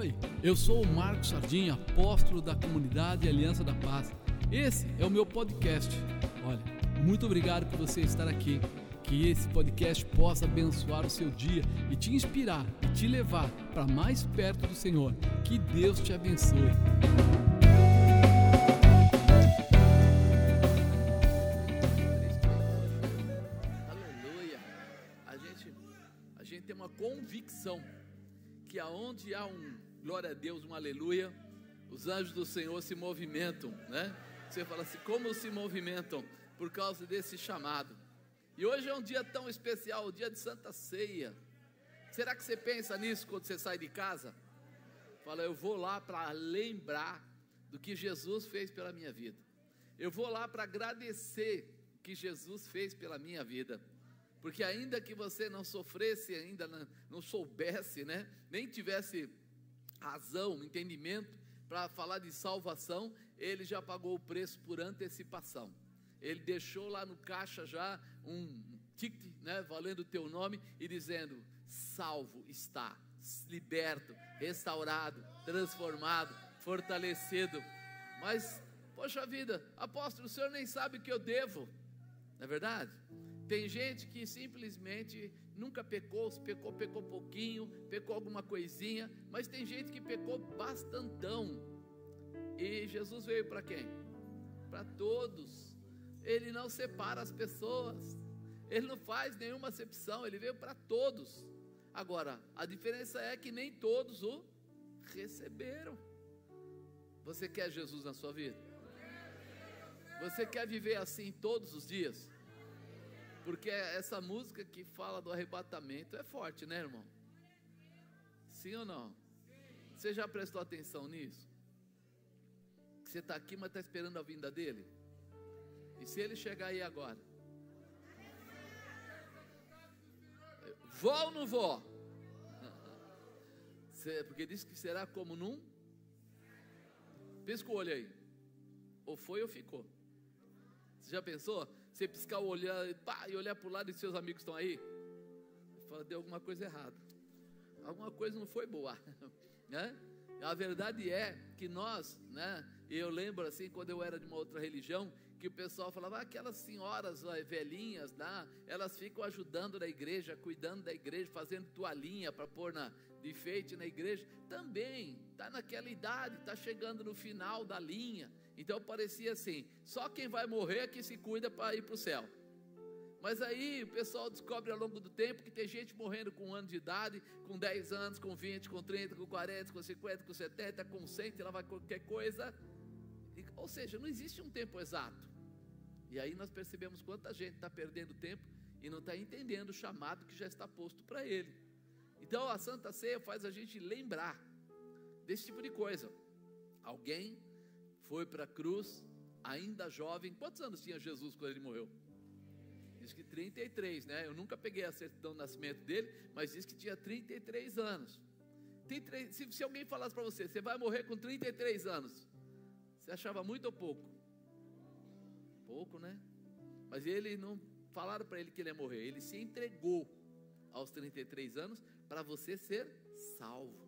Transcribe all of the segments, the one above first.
Oi, eu sou o Marcos Sardinha, apóstolo da comunidade Aliança da Paz. Esse é o meu podcast. Olha, muito obrigado por você estar aqui. Que esse podcast possa abençoar o seu dia e te inspirar e te levar para mais perto do Senhor. Que Deus te abençoe. Aleluia. A gente, a gente tem uma convicção que aonde há um glória a Deus, um aleluia, os anjos do Senhor se movimentam, né? Você fala assim, como se movimentam por causa desse chamado. E hoje é um dia tão especial, o dia de Santa Ceia. Será que você pensa nisso quando você sai de casa? Fala, eu vou lá para lembrar do que Jesus fez pela minha vida. Eu vou lá para agradecer o que Jesus fez pela minha vida. Porque ainda que você não sofresse, ainda não, soubesse, né? Nem tivesse razão, entendimento para falar de salvação, ele já pagou o preço por antecipação. Ele deixou lá no caixa já um ticket, né, valendo o teu nome e dizendo: salvo está, liberto, restaurado, transformado, fortalecido. Mas, poxa vida, apóstolo, o senhor nem sabe o que eu devo, não é verdade? Tem gente que simplesmente nunca pecou, se pecou, pecou pouquinho, pecou alguma coisinha, mas tem gente que pecou bastantão. E Jesus veio para quem? Para todos. Ele não separa as pessoas. Ele não faz nenhuma acepção, ele veio para todos. Agora, a diferença é que nem todos o receberam. Você quer Jesus na sua vida? Você quer viver assim todos os dias? Porque essa música que fala do arrebatamento é forte, né, irmão? Sim ou não? Você já prestou atenção nisso? Você está aqui, mas está esperando a vinda dele? E se ele chegar aí agora? Vou ou não vou? Porque disse que será como num? Pisca o olho aí. Ou foi ou ficou. Você já pensou? Você piscar o olho pá, e olhar para o lado e seus amigos estão aí? Fala, deu alguma coisa errada. Alguma coisa não foi boa. Né? A verdade é que nós, né? Eu lembro assim, quando eu era de uma outra religião, que o pessoal falava, ah, aquelas senhoras velhinhas lá, elas ficam ajudando na igreja, cuidando da igreja, fazendo toalhinha para pôr na, enfeite na igreja. Também está naquela idade, está chegando no final da linha. Então parecia assim: só quem vai morrer é que se cuida para ir para o céu. Mas aí o pessoal descobre ao longo do tempo que tem gente morrendo com um ano de idade, com 10 anos, com 20, com 30, com 40, com 50, com 70, com 100, ela vai qualquer coisa. Ou seja, não existe um tempo exato. E aí nós percebemos quanta gente está perdendo tempo e não está entendendo o chamado que já está posto para ele. Então a Santa Ceia faz a gente lembrar desse tipo de coisa. Alguém foi para a cruz, ainda jovem. Quantos anos tinha Jesus quando ele morreu? Diz que 33, né? Eu nunca peguei a certidão do nascimento dele, mas diz que tinha 33 anos. se, se alguém falasse para você, você vai morrer com 33 anos, você achava muito ou pouco? Pouco, né? Mas ele não falaram para ele que ele ia morrer, ele se entregou aos 33 anos para você ser salvo.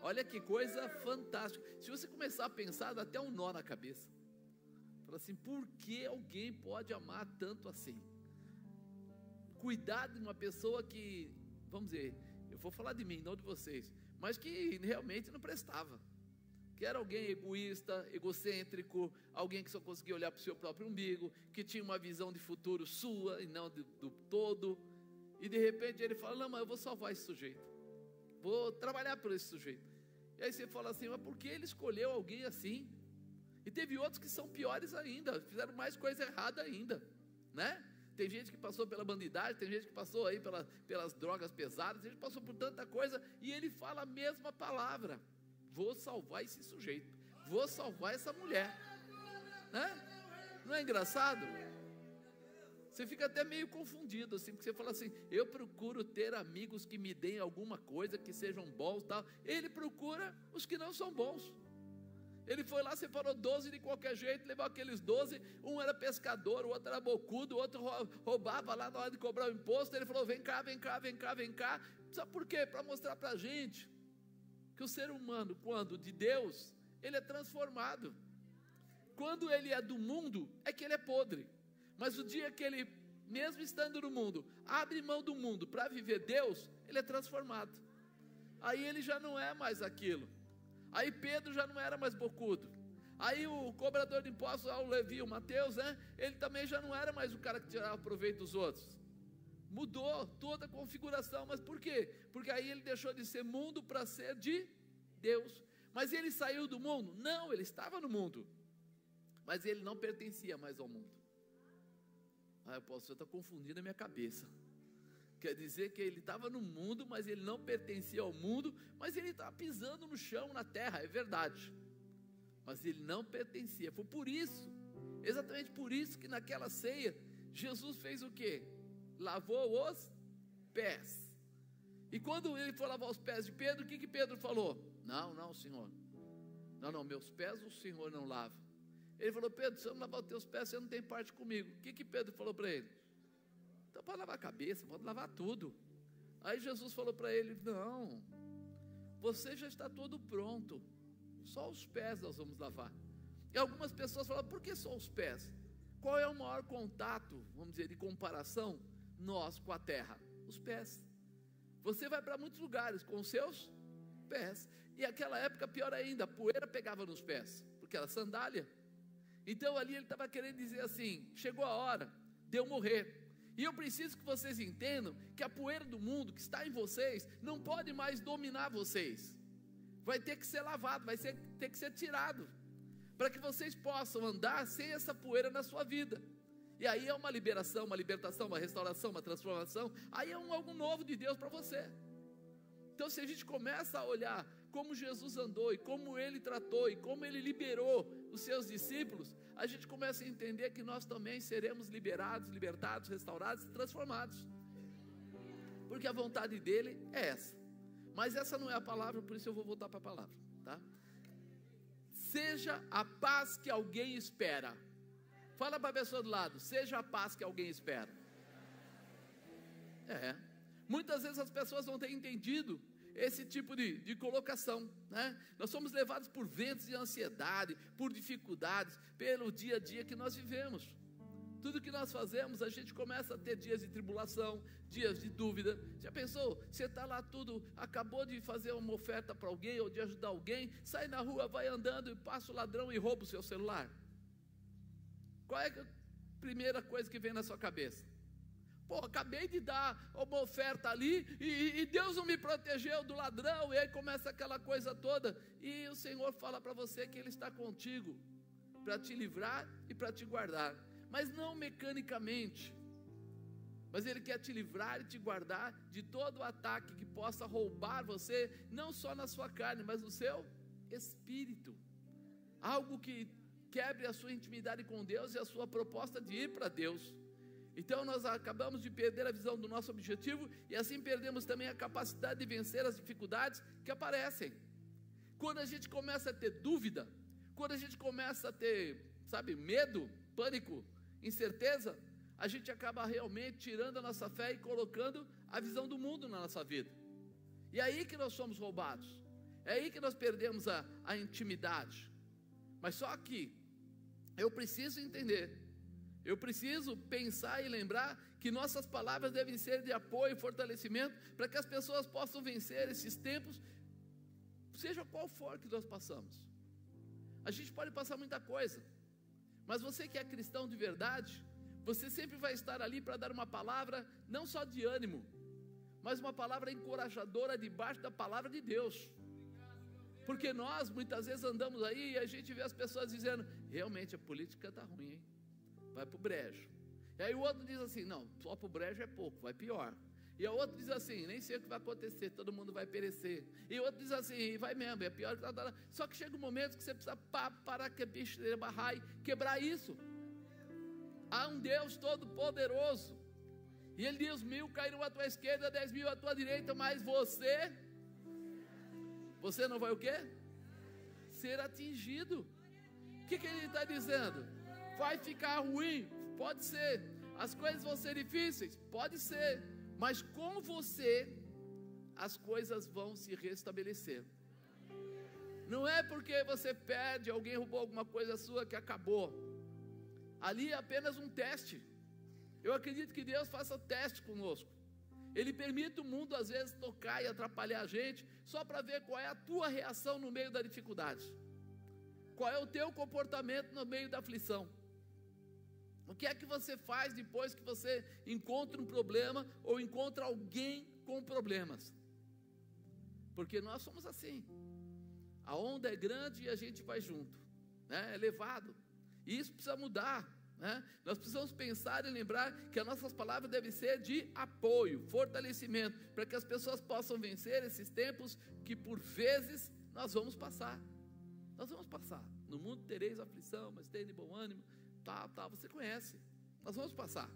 Olha que coisa fantástica. Se você começar a pensar, dá até um nó na cabeça. Fala assim, por que alguém pode amar tanto assim? cuidar de uma pessoa que, vamos dizer, eu vou falar de mim, não de vocês, mas que realmente não prestava. Que era alguém egoísta, egocêntrico, alguém que só conseguia olhar para o seu próprio umbigo, que tinha uma visão de futuro sua e não do, do todo. E de repente ele fala: Não, mas eu vou salvar esse sujeito, vou trabalhar por esse sujeito. E aí você fala assim: Mas por que ele escolheu alguém assim? E teve outros que são piores ainda, fizeram mais coisa errada ainda, né? tem gente que passou pela bandidagem, tem gente que passou aí pela, pelas drogas pesadas, tem gente que passou por tanta coisa, e ele fala a mesma palavra: vou salvar esse sujeito, vou salvar essa mulher. Né? Não é engraçado? Você fica até meio confundido, assim, porque você fala assim: eu procuro ter amigos que me deem alguma coisa, que sejam bons tal. Ele procura os que não são bons. Ele foi lá, separou 12 de qualquer jeito, levou aqueles 12. Um era pescador, o outro era bocudo, o outro roubava lá na hora de cobrar o imposto. Ele falou: vem cá, vem cá, vem cá, vem cá. Sabe por quê? Para mostrar para a gente que que o ser humano, quando de Deus, ele é transformado. Quando ele é do mundo, é que ele é podre. Mas o dia que ele, mesmo estando no mundo, abre mão do mundo para viver Deus, ele é transformado. Aí ele já não é mais aquilo. Aí Pedro já não era mais bocudo. Aí o cobrador de impostos, o Levi, o Mateus, né? Ele também já não era mais o cara que tirava proveito dos outros. Mudou toda a configuração, mas por quê? Porque aí ele deixou de ser mundo para ser de Deus. Mas ele saiu do mundo? Não, ele estava no mundo. Mas ele não pertencia mais ao mundo. Ah, pastor está confundindo a minha cabeça. Quer dizer que ele estava no mundo, mas ele não pertencia ao mundo, mas ele estava pisando no chão, na terra, é verdade. Mas ele não pertencia. Foi por isso, exatamente por isso que naquela ceia, Jesus fez o que? Lavou os pés. E quando ele foi lavar os pés de Pedro, o que, que Pedro falou? Não, não, Senhor. Não, não, meus pés o Senhor não lava. Ele falou: Pedro, se eu não lavar os teus pés, você não tem parte comigo. O que, que Pedro falou para ele? Então, pode lavar a cabeça, pode lavar tudo. Aí Jesus falou para ele: Não, você já está todo pronto, só os pés nós vamos lavar. E algumas pessoas falam: Por que só os pés? Qual é o maior contato, vamos dizer, de comparação, nós com a terra? Os pés. Você vai para muitos lugares com os seus pés. E aquela época, pior ainda, a poeira pegava nos pés, porque era sandália. Então ali ele estava querendo dizer assim: chegou a hora de eu morrer. E eu preciso que vocês entendam que a poeira do mundo que está em vocês não pode mais dominar vocês. Vai ter que ser lavado, vai ser, ter que ser tirado, para que vocês possam andar sem essa poeira na sua vida. E aí é uma liberação, uma libertação, uma restauração, uma transformação. Aí é um algo novo de Deus para você. Então, se a gente começa a olhar como Jesus andou e como ele tratou e como ele liberou os seus discípulos, a gente começa a entender que nós também seremos liberados, libertados, restaurados e transformados. Porque a vontade dele é essa. Mas essa não é a palavra, por isso eu vou voltar para a palavra, tá? Seja a paz que alguém espera. Fala para a pessoa do lado, seja a paz que alguém espera. É. Muitas vezes as pessoas não têm entendido esse tipo de, de colocação. Né? Nós somos levados por ventos de ansiedade, por dificuldades, pelo dia a dia que nós vivemos. Tudo que nós fazemos, a gente começa a ter dias de tribulação, dias de dúvida. Já pensou? Você está lá tudo, acabou de fazer uma oferta para alguém ou de ajudar alguém, sai na rua, vai andando e passa o ladrão e rouba o seu celular. Qual é a primeira coisa que vem na sua cabeça? Pô, acabei de dar uma oferta ali e, e, Deus não me protegeu do ladrão. E aí começa aquela coisa toda. E o Senhor fala para você que Ele está contigo para te livrar e para te guardar, mas não mecanicamente. Mas Ele quer te livrar e te guardar de todo ataque que possa roubar você, não só na sua carne, mas no seu espírito. Algo que quebre a sua intimidade com Deus e a sua proposta de ir para Deus. Então nós acabamos de perder a visão do nosso objetivo e assim perdemos também a capacidade de vencer as dificuldades que aparecem. Quando a gente começa a ter dúvida, quando a gente começa a ter, sabe, medo, pânico, incerteza, a gente acaba realmente tirando a nossa fé e colocando a visão do mundo na nossa vida. E é aí que nós somos roubados. É aí que nós perdemos a, a intimidade. Mas só que eu preciso entender eu preciso pensar e lembrar que nossas palavras devem ser de apoio e fortalecimento para que as pessoas possam vencer esses tempos, seja qual for que nós passamos. A gente pode passar muita coisa, mas você que é cristão de verdade, você sempre vai estar ali para dar uma palavra, não só de ânimo, mas uma palavra encorajadora debaixo da palavra de Deus. Porque nós muitas vezes andamos aí e a gente vê as pessoas dizendo: realmente a política está ruim, hein? Vai para o brejo. E aí o outro diz assim: não, só para o brejo é pouco, vai pior. E o outro diz assim: nem sei o que vai acontecer, todo mundo vai perecer. E o outro diz assim: vai mesmo, é pior que. Só que chega um momento que você precisa parar que bicho barrar e quebrar isso. Há um Deus todo-poderoso. E ele diz: mil caíram à tua esquerda, dez mil à tua direita, mas você, você não vai o quê? Ser atingido. O que, que ele está dizendo? Vai ficar ruim? Pode ser. As coisas vão ser difíceis? Pode ser. Mas com você, as coisas vão se restabelecer. Não é porque você perde, alguém roubou alguma coisa sua que acabou. Ali é apenas um teste. Eu acredito que Deus faça teste conosco. Ele permite o mundo às vezes tocar e atrapalhar a gente, só para ver qual é a tua reação no meio da dificuldade. Qual é o teu comportamento no meio da aflição? O que é que você faz depois que você encontra um problema ou encontra alguém com problemas? Porque nós somos assim. A onda é grande e a gente vai junto, né? é levado. E isso precisa mudar. Né? Nós precisamos pensar e lembrar que as nossas palavras devem ser de apoio, fortalecimento, para que as pessoas possam vencer esses tempos que por vezes nós vamos passar. Nós vamos passar. No mundo tereis aflição, mas de bom ânimo. Tá, tá, você conhece. Nós vamos passar.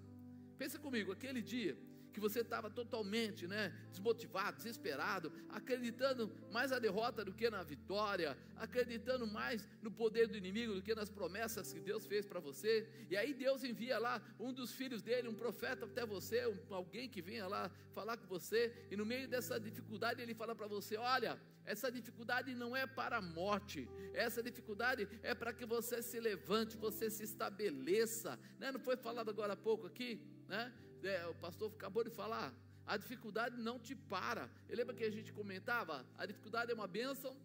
Pensa comigo, aquele dia que você estava totalmente né, desmotivado, desesperado, acreditando mais na derrota do que na vitória, acreditando mais no poder do inimigo do que nas promessas que Deus fez para você. E aí Deus envia lá um dos filhos dele, um profeta até você, um, alguém que venha lá falar com você, e no meio dessa dificuldade ele fala para você: olha. Essa dificuldade não é para a morte, essa dificuldade é para que você se levante, você se estabeleça. Né? Não foi falado agora há pouco aqui? Né? É, o pastor acabou de falar, a dificuldade não te para. Lembra que a gente comentava? A dificuldade é uma bênção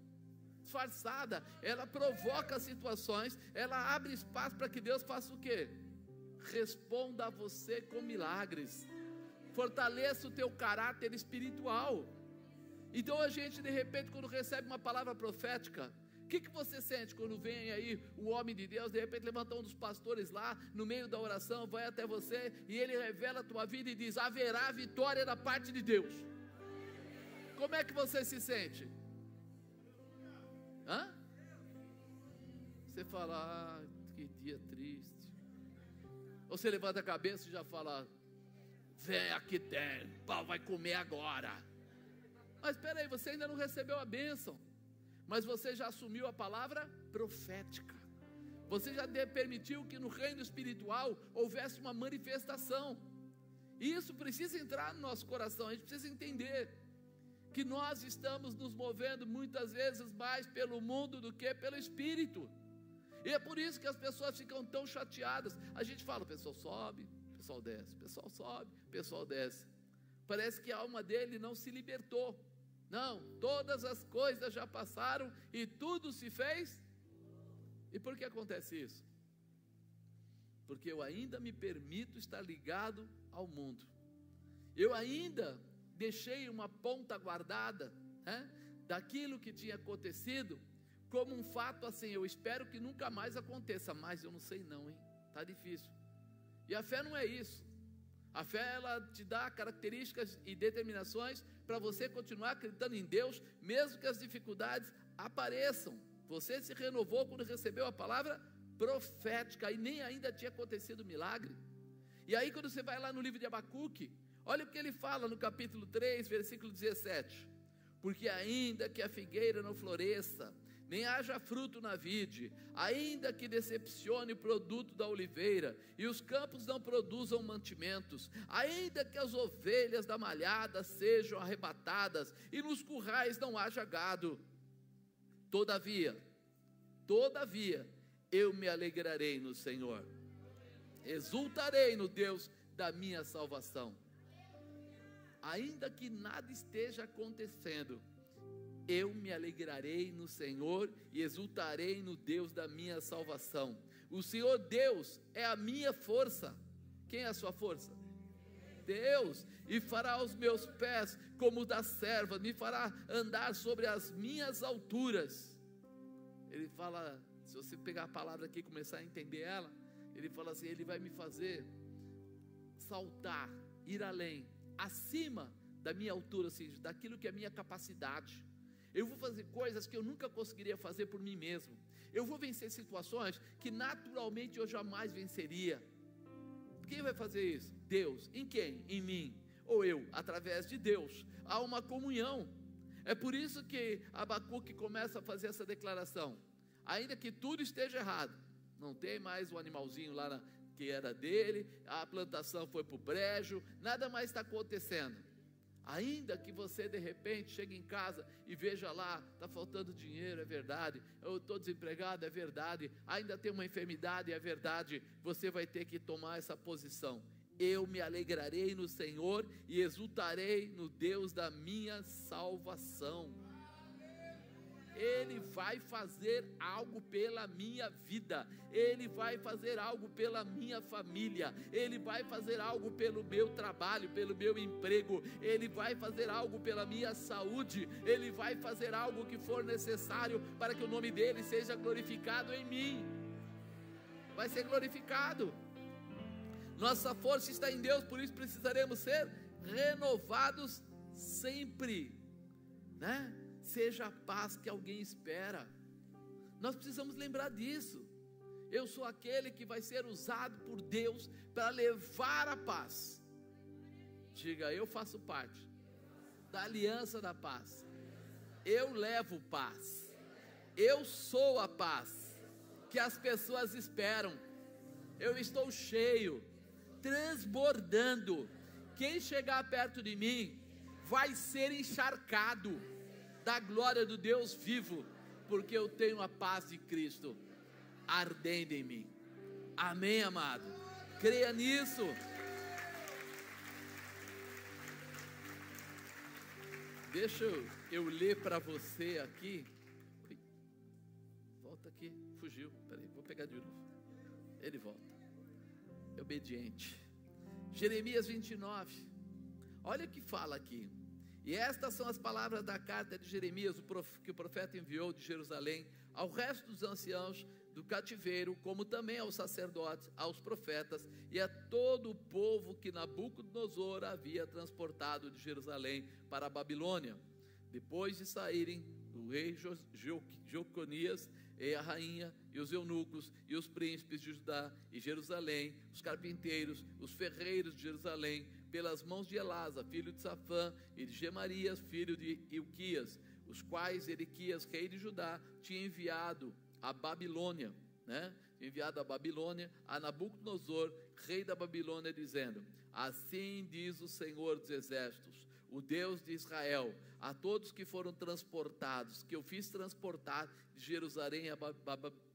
disfarçada, ela provoca situações, ela abre espaço para que Deus faça o quê? Responda a você com milagres, fortaleça o teu caráter espiritual. Então a gente, de repente, quando recebe uma palavra profética, que, que você sente quando vem aí o homem de Deus, de repente levanta um dos pastores lá, no meio da oração, vai até você e ele revela a tua vida e diz: haverá vitória da parte de Deus. Como é que você se sente? Hã? Você fala, ah, que dia triste. Ou você levanta a cabeça e já fala, vem aqui tem, pau vai comer agora. Mas espera aí, você ainda não recebeu a bênção mas você já assumiu a palavra profética. Você já permitiu que no reino espiritual houvesse uma manifestação. E isso precisa entrar no nosso coração, a gente precisa entender que nós estamos nos movendo muitas vezes mais pelo mundo do que pelo espírito. E é por isso que as pessoas ficam tão chateadas. A gente fala, o pessoal sobe, o pessoal desce, o pessoal sobe, o pessoal desce. Parece que a alma dele não se libertou. Não, todas as coisas já passaram e tudo se fez. E por que acontece isso? Porque eu ainda me permito estar ligado ao mundo. Eu ainda deixei uma ponta guardada né, daquilo que tinha acontecido como um fato assim. Eu espero que nunca mais aconteça, mas eu não sei não, hein? Tá difícil. E a fé não é isso. A fé ela te dá características e determinações para você continuar acreditando em Deus, mesmo que as dificuldades apareçam. Você se renovou quando recebeu a palavra profética e nem ainda tinha acontecido o milagre. E aí, quando você vai lá no livro de Abacuque, olha o que ele fala no capítulo 3, versículo 17: Porque ainda que a figueira não floresça, nem haja fruto na vide, ainda que decepcione o produto da oliveira, e os campos não produzam mantimentos, ainda que as ovelhas da malhada sejam arrebatadas, e nos currais não haja gado. Todavia, todavia, eu me alegrarei no Senhor, exultarei no Deus da minha salvação. Ainda que nada esteja acontecendo, eu me alegrarei no Senhor e exultarei no Deus da minha salvação. O Senhor Deus é a minha força. Quem é a sua força? Deus, e fará os meus pés como da serva, me fará andar sobre as minhas alturas. Ele fala, se você pegar a palavra aqui e começar a entender ela, ele fala assim: Ele vai me fazer saltar, ir além, acima da minha altura, ou seja, daquilo que é a minha capacidade. Eu vou fazer coisas que eu nunca conseguiria fazer por mim mesmo. Eu vou vencer situações que naturalmente eu jamais venceria. Quem vai fazer isso? Deus. Em quem? Em mim. Ou eu, através de Deus. Há uma comunhão. É por isso que Abacuque começa a fazer essa declaração. Ainda que tudo esteja errado, não tem mais o animalzinho lá na, que era dele, a plantação foi para o brejo, nada mais está acontecendo. Ainda que você de repente chegue em casa e veja lá, está faltando dinheiro, é verdade. Eu estou desempregado, é verdade. Ainda tem uma enfermidade, é verdade. Você vai ter que tomar essa posição. Eu me alegrarei no Senhor e exultarei no Deus da minha salvação. Ele vai fazer algo pela minha vida, Ele vai fazer algo pela minha família, Ele vai fazer algo pelo meu trabalho, pelo meu emprego, Ele vai fazer algo pela minha saúde, Ele vai fazer algo que for necessário para que o nome dEle seja glorificado em mim. Vai ser glorificado. Nossa força está em Deus, por isso precisaremos ser renovados sempre, né? Seja a paz que alguém espera. Nós precisamos lembrar disso. Eu sou aquele que vai ser usado por Deus para levar a paz. Diga, eu faço parte da aliança da paz. Eu levo paz. Eu sou a paz que as pessoas esperam. Eu estou cheio, transbordando. Quem chegar perto de mim vai ser encharcado da glória do Deus vivo, porque eu tenho a paz de Cristo ardendo em mim. Amém, amado? Creia nisso. Deixa eu, eu ler para você aqui. Volta aqui, fugiu. Peraí, vou pegar de novo. Ele volta. É obediente. Jeremias 29. Olha o que fala aqui. E estas são as palavras da carta de Jeremias, que o profeta enviou de Jerusalém ao resto dos anciãos do cativeiro, como também aos sacerdotes, aos profetas e a todo o povo que Nabucodonosor havia transportado de Jerusalém para a Babilônia. Depois de saírem o rei Joconias e a rainha, e os eunucos, e os príncipes de Judá e Jerusalém, os carpinteiros, os ferreiros de Jerusalém, pelas mãos de Elasa, filho de Safã, e de Gemarias, filho de Ilquias, os quais Eriquias, rei de Judá, tinha enviado a Babilônia, né? enviado a Babilônia, a Nabucodonosor, rei da Babilônia, dizendo: Assim diz o Senhor dos Exércitos, o Deus de Israel, a todos que foram transportados, que eu fiz transportar de Jerusalém a,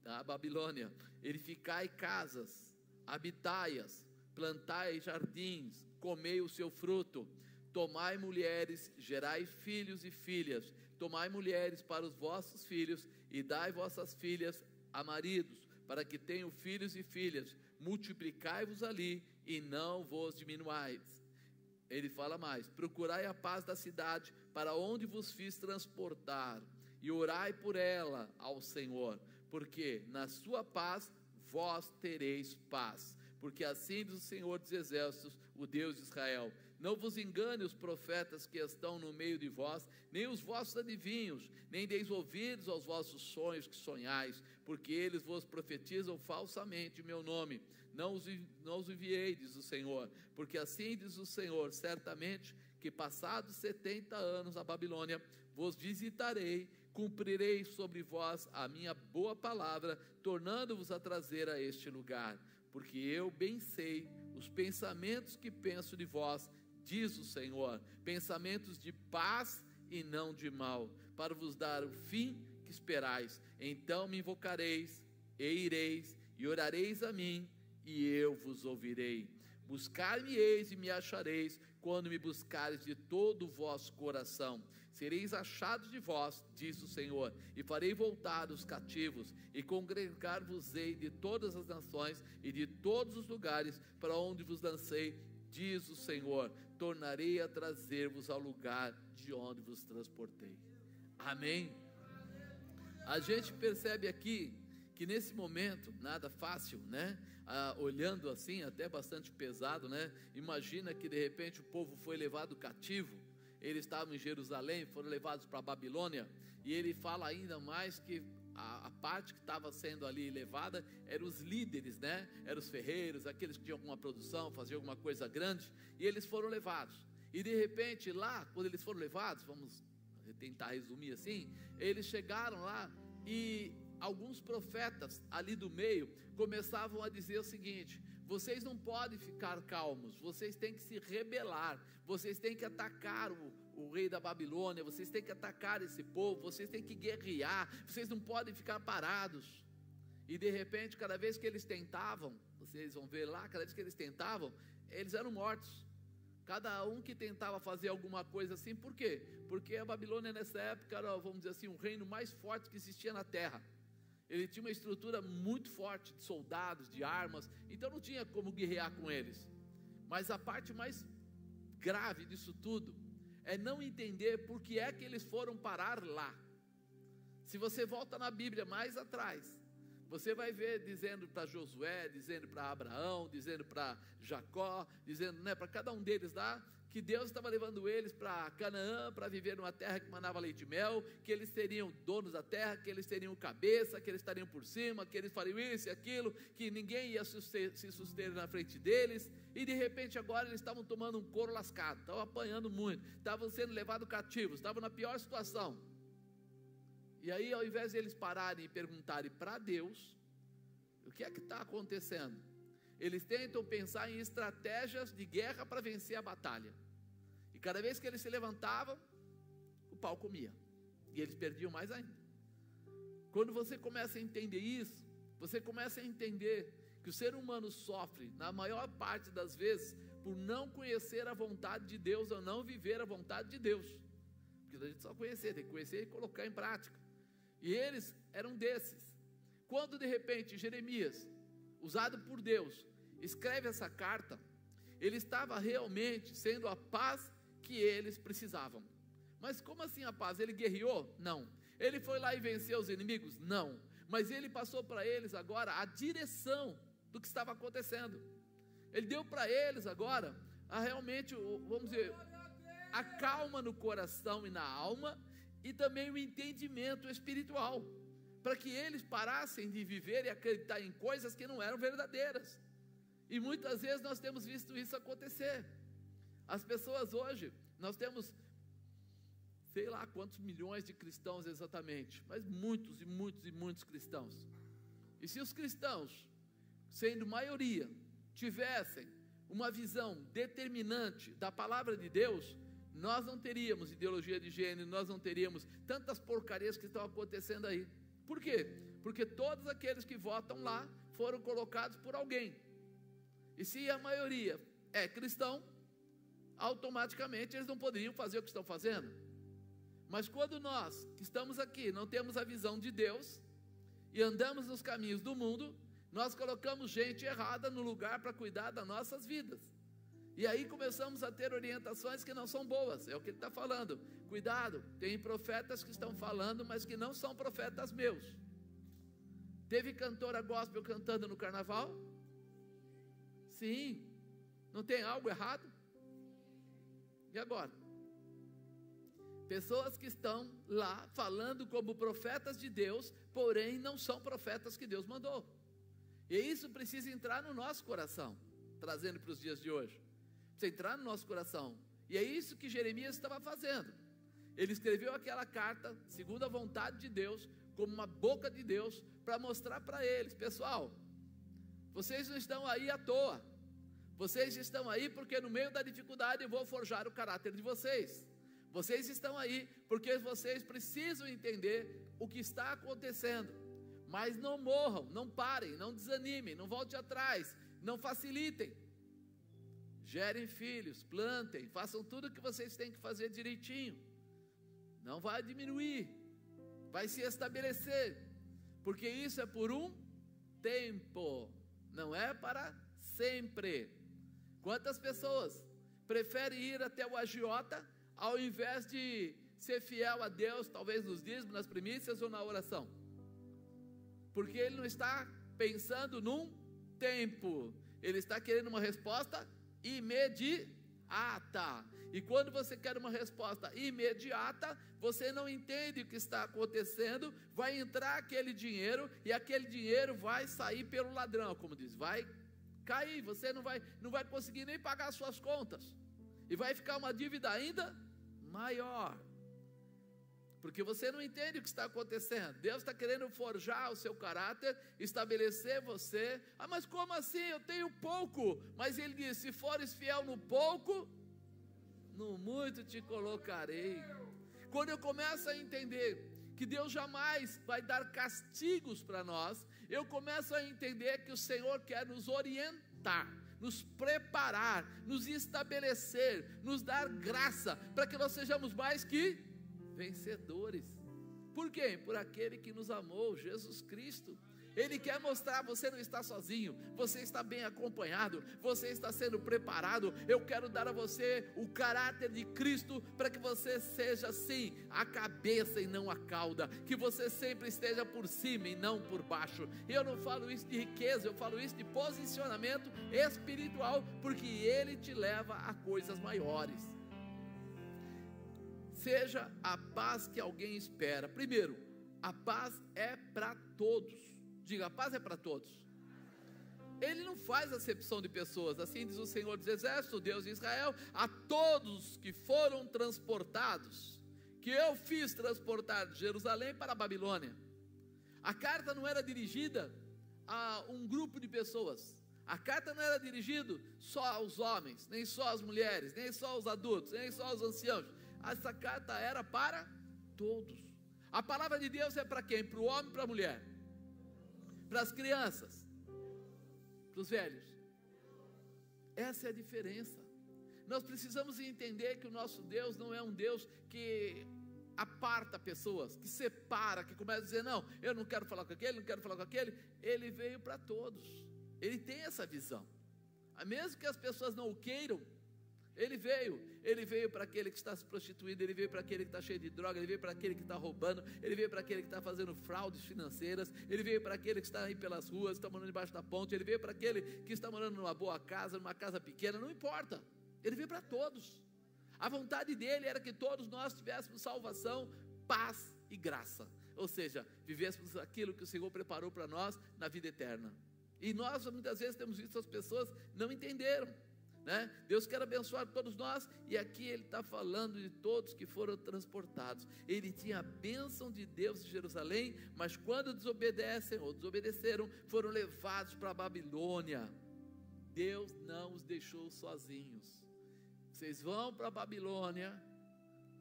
a Babilônia, edificai casas, habitai-as, plantai jardins, comei o seu fruto. Tomai mulheres, gerai filhos e filhas. Tomai mulheres para os vossos filhos e dai vossas filhas a maridos, para que tenham filhos e filhas. Multiplicai-vos ali e não vos diminuais. Ele fala mais: procurai a paz da cidade para onde vos fiz transportar, e orai por ela ao Senhor, porque na sua paz vós tereis paz porque assim diz o Senhor dos Exércitos, o Deus de Israel: Não vos engane os profetas que estão no meio de vós, nem os vossos adivinhos, nem deis ouvidos aos vossos sonhos que sonhais, porque eles vos profetizam falsamente em meu nome. Não os, não os enviei, diz o Senhor, porque assim diz o Senhor: certamente que passados setenta anos a Babilônia, vos visitarei, cumprirei sobre vós a minha boa palavra, tornando-vos a trazer a este lugar porque eu bem sei os pensamentos que penso de vós, diz o Senhor, pensamentos de paz e não de mal, para vos dar o fim que esperais. Então me invocareis e ireis e orareis a mim, e eu vos ouvirei. Buscar-me-eis e me achareis, quando me buscares de todo o vosso coração. Sereis achados de vós, diz o Senhor, e farei voltar os cativos, e congregar-vos-ei de todas as nações e de todos os lugares para onde vos lancei, diz o Senhor. Tornarei a trazer-vos ao lugar de onde vos transportei. Amém? A gente percebe aqui que nesse momento, nada fácil, né? Ah, olhando assim, até bastante pesado, né? Imagina que de repente o povo foi levado cativo, eles estavam em Jerusalém, foram levados para a Babilônia, e ele fala ainda mais que a, a parte que estava sendo ali levada eram os líderes, né? Eram os ferreiros, aqueles que tinham alguma produção, faziam alguma coisa grande, e eles foram levados. E de repente, lá, quando eles foram levados, vamos tentar resumir assim, eles chegaram lá e alguns profetas ali do meio começavam a dizer o seguinte: vocês não podem ficar calmos, vocês têm que se rebelar, vocês têm que atacar o, o rei da Babilônia, vocês têm que atacar esse povo, vocês têm que guerrear, vocês não podem ficar parados. E de repente, cada vez que eles tentavam, vocês vão ver lá, cada vez que eles tentavam, eles eram mortos. Cada um que tentava fazer alguma coisa assim, por quê? Porque a Babilônia nessa época era, vamos dizer assim, um reino mais forte que existia na terra. Ele tinha uma estrutura muito forte de soldados, de armas, então não tinha como guerrear com eles. Mas a parte mais grave disso tudo é não entender por que é que eles foram parar lá. Se você volta na Bíblia mais atrás, você vai ver dizendo para Josué, dizendo para Abraão, dizendo para Jacó, dizendo né, para cada um deles lá, que Deus estava levando eles para Canaã para viver numa terra que mandava leite e mel, que eles seriam donos da terra, que eles teriam cabeça, que eles estariam por cima, que eles fariam isso e aquilo, que ninguém ia se suster na frente deles, e de repente agora eles estavam tomando um couro lascado, estavam apanhando muito, estavam sendo levados cativos, estavam na pior situação. E aí, ao invés de eles pararem e perguntarem para Deus, o que é que está acontecendo? Eles tentam pensar em estratégias de guerra para vencer a batalha. E cada vez que eles se levantavam, o pau comia. E eles perdiam mais ainda. Quando você começa a entender isso, você começa a entender que o ser humano sofre, na maior parte das vezes, por não conhecer a vontade de Deus ou não viver a vontade de Deus. Porque a gente só conhecer, tem que conhecer e colocar em prática. E eles eram desses. Quando de repente Jeremias, usado por Deus, escreve essa carta, ele estava realmente sendo a paz que eles precisavam. Mas como assim a paz? Ele guerreou? Não. Ele foi lá e venceu os inimigos? Não. Mas ele passou para eles agora a direção do que estava acontecendo. Ele deu para eles agora a realmente, vamos dizer, a calma no coração e na alma e também o entendimento espiritual, para que eles parassem de viver e acreditar em coisas que não eram verdadeiras. E muitas vezes nós temos visto isso acontecer. As pessoas hoje, nós temos sei lá quantos milhões de cristãos exatamente, mas muitos e muitos e muitos cristãos. E se os cristãos, sendo maioria, tivessem uma visão determinante da palavra de Deus, nós não teríamos ideologia de gênero, nós não teríamos tantas porcarias que estão acontecendo aí. Por quê? Porque todos aqueles que votam lá foram colocados por alguém. E se a maioria é cristão, automaticamente eles não poderiam fazer o que estão fazendo. Mas quando nós que estamos aqui não temos a visão de Deus e andamos nos caminhos do mundo, nós colocamos gente errada no lugar para cuidar das nossas vidas. E aí começamos a ter orientações que não são boas, é o que ele está falando. Cuidado, tem profetas que estão falando, mas que não são profetas meus. Teve cantora gospel cantando no carnaval? Sim. Não tem algo errado? E agora? Pessoas que estão lá falando como profetas de Deus, porém não são profetas que Deus mandou. E isso precisa entrar no nosso coração, trazendo para os dias de hoje precisa entrar no nosso coração. E é isso que Jeremias estava fazendo. Ele escreveu aquela carta, segundo a vontade de Deus, como uma boca de Deus, para mostrar para eles: pessoal, vocês não estão aí à toa. Vocês estão aí porque no meio da dificuldade eu vou forjar o caráter de vocês. Vocês estão aí porque vocês precisam entender o que está acontecendo. Mas não morram, não parem, não desanimem, não voltem atrás, não facilitem gerem filhos, plantem, façam tudo o que vocês têm que fazer direitinho. Não vai diminuir, vai se estabelecer, porque isso é por um tempo, não é para sempre. Quantas pessoas preferem ir até o agiota ao invés de ser fiel a Deus, talvez nos dízimos, nas primícias ou na oração? Porque ele não está pensando num tempo, ele está querendo uma resposta imediata. E quando você quer uma resposta imediata, você não entende o que está acontecendo, vai entrar aquele dinheiro e aquele dinheiro vai sair pelo ladrão, como diz, vai cair, você não vai não vai conseguir nem pagar suas contas. E vai ficar uma dívida ainda maior. Porque você não entende o que está acontecendo. Deus está querendo forjar o seu caráter, estabelecer você. Ah, mas como assim? Eu tenho pouco. Mas Ele diz: se fores fiel no pouco, no muito te colocarei. Quando eu começo a entender que Deus jamais vai dar castigos para nós, eu começo a entender que o Senhor quer nos orientar nos preparar, nos estabelecer, nos dar graça, para que nós sejamos mais que vencedores. Por quê? Por aquele que nos amou, Jesus Cristo. Ele quer mostrar: você não está sozinho, você está bem acompanhado, você está sendo preparado. Eu quero dar a você o caráter de Cristo para que você seja sim a cabeça e não a cauda, que você sempre esteja por cima e não por baixo. Eu não falo isso de riqueza, eu falo isso de posicionamento espiritual, porque ele te leva a coisas maiores. Seja a paz que alguém espera. Primeiro, a paz é para todos. Diga, a paz é para todos. Ele não faz acepção de pessoas, assim diz o Senhor dos Exércitos, Deus de Israel, a todos que foram transportados, que eu fiz transportar de Jerusalém para a Babilônia. A carta não era dirigida a um grupo de pessoas, a carta não era dirigida só aos homens, nem só às mulheres, nem só aos adultos, nem só aos anciãos. Essa carta era para todos. A palavra de Deus é para quem? Para o homem e para a mulher para as crianças, para os velhos. Essa é a diferença. Nós precisamos entender que o nosso Deus não é um Deus que aparta pessoas, que separa, que começa a dizer: não, eu não quero falar com aquele, não quero falar com aquele. Ele veio para todos. Ele tem essa visão. Mesmo que as pessoas não o queiram, ele veio, ele veio para aquele que está se prostituindo, ele veio para aquele que está cheio de droga, ele veio para aquele que está roubando, ele veio para aquele que está fazendo fraudes financeiras, ele veio para aquele que está aí pelas ruas, está morando debaixo da ponte, ele veio para aquele que está morando numa boa casa, numa casa pequena, não importa, ele veio para todos. A vontade dele era que todos nós tivéssemos salvação, paz e graça, ou seja, vivêssemos aquilo que o Senhor preparou para nós na vida eterna. E nós muitas vezes temos visto as pessoas não entenderam. Né? Deus quer abençoar todos nós, e aqui ele está falando de todos que foram transportados. Ele tinha a bênção de Deus em Jerusalém, mas quando desobedecem ou desobedeceram, foram levados para a Babilônia. Deus não os deixou sozinhos. Vocês vão para a Babilônia,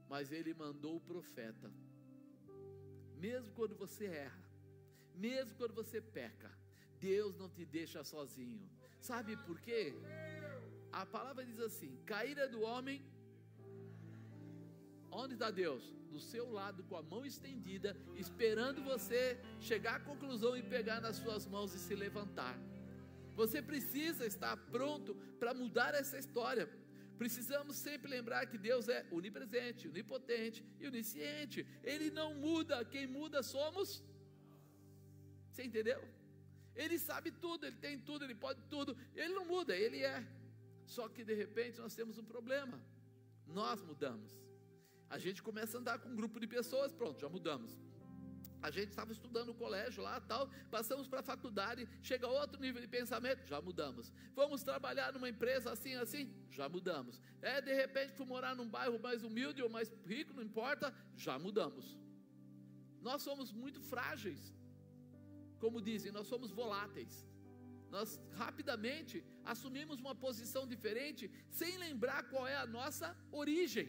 mas ele mandou o profeta. Mesmo quando você erra, mesmo quando você peca, Deus não te deixa sozinho. Sabe por quê? A palavra diz assim: caíra do homem. Onde está Deus? Do seu lado, com a mão estendida, esperando você chegar à conclusão e pegar nas suas mãos e se levantar. Você precisa estar pronto para mudar essa história. Precisamos sempre lembrar que Deus é onipresente, onipotente e onisciente. Ele não muda, quem muda somos. Você entendeu? Ele sabe tudo, ele tem tudo, ele pode tudo. Ele não muda, ele é. Só que de repente nós temos um problema. Nós mudamos. A gente começa a andar com um grupo de pessoas, pronto, já mudamos. A gente estava estudando no colégio lá, tal, passamos para a faculdade, chega outro nível de pensamento, já mudamos. Vamos trabalhar numa empresa assim, assim, já mudamos. É, de repente, fui morar num bairro mais humilde ou mais rico, não importa, já mudamos. Nós somos muito frágeis. Como dizem, nós somos voláteis nós rapidamente assumimos uma posição diferente, sem lembrar qual é a nossa origem.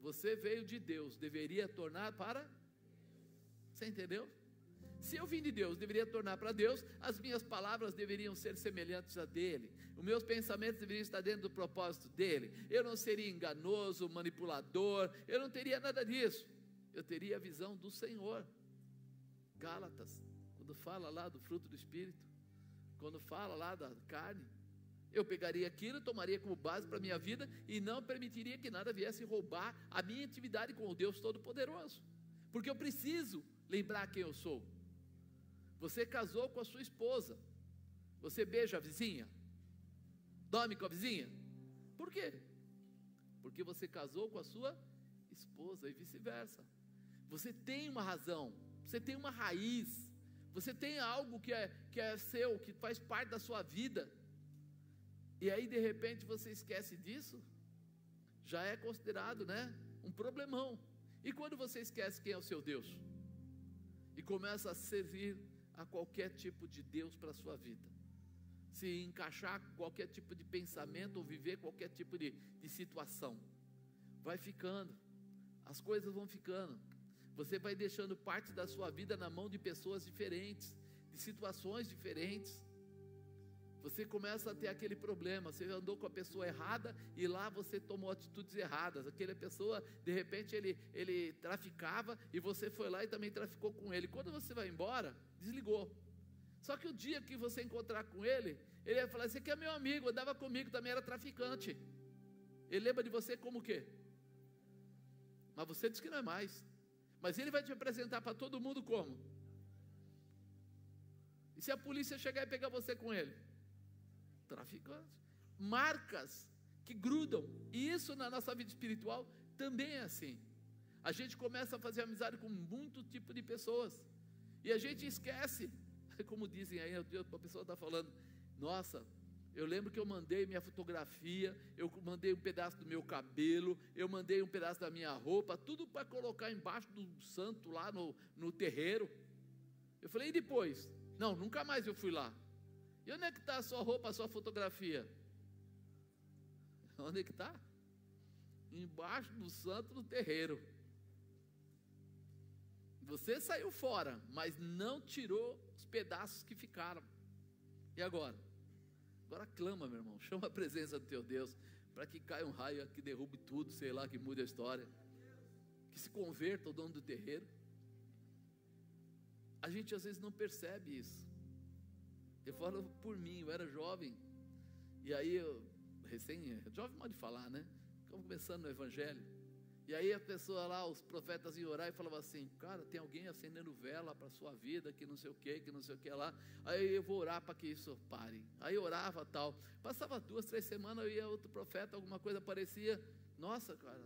Você veio de Deus, deveria tornar para. Você entendeu? Se eu vim de Deus, deveria tornar para Deus, as minhas palavras deveriam ser semelhantes a dele, os meus pensamentos deveriam estar dentro do propósito dele. Eu não seria enganoso, manipulador, eu não teria nada disso. Eu teria a visão do Senhor. Gálatas quando fala lá do fruto do Espírito, quando fala lá da carne, eu pegaria aquilo, tomaria como base para a minha vida e não permitiria que nada viesse roubar a minha intimidade com o Deus Todo-Poderoso, porque eu preciso lembrar quem eu sou. Você casou com a sua esposa, você beija a vizinha, dorme com a vizinha, por quê? Porque você casou com a sua esposa e vice-versa. Você tem uma razão, você tem uma raiz, você tem algo que é, que é seu, que faz parte da sua vida, e aí de repente você esquece disso, já é considerado, né? um problemão. E quando você esquece quem é o seu Deus e começa a servir a qualquer tipo de Deus para a sua vida, se encaixar qualquer tipo de pensamento ou viver qualquer tipo de, de situação, vai ficando, as coisas vão ficando. Você vai deixando parte da sua vida na mão de pessoas diferentes, de situações diferentes você começa a ter aquele problema. Você andou com a pessoa errada e lá você tomou atitudes erradas. Aquela pessoa, de repente, ele, ele traficava e você foi lá e também traficou com ele. Quando você vai embora, desligou. Só que o dia que você encontrar com ele, ele vai falar: Você aqui é meu amigo, andava comigo, também era traficante. Ele lembra de você como o quê? Mas você diz que não é mais. Mas ele vai te apresentar para todo mundo como? E se a polícia chegar e pegar você com ele? traficantes, marcas que grudam, e isso na nossa vida espiritual também é assim. A gente começa a fazer amizade com muito tipo de pessoas, e a gente esquece, como dizem aí, a pessoa está falando, nossa, eu lembro que eu mandei minha fotografia, eu mandei um pedaço do meu cabelo, eu mandei um pedaço da minha roupa, tudo para colocar embaixo do santo lá no, no terreiro. Eu falei, e depois? Não, nunca mais eu fui lá. E onde é que está a sua roupa, a sua fotografia? Onde é que está? Embaixo do santo do terreiro. Você saiu fora, mas não tirou os pedaços que ficaram. E agora? Agora clama, meu irmão. Chama a presença do teu Deus para que caia um raio que derrube tudo, sei lá, que mude a história. Que se converta o dono do terreiro. A gente às vezes não percebe isso. Eu falo por mim, eu era jovem, e aí eu, recém, jovem pode falar, né? Estava começando no Evangelho. E aí a pessoa lá, os profetas iam orar e falavam assim: Cara, tem alguém acendendo vela para a sua vida, que não sei o que, que não sei o que lá. Aí eu vou orar para que isso pare. Aí orava tal. Passava duas, três semanas, eu ia outro profeta, alguma coisa aparecia. Nossa, cara,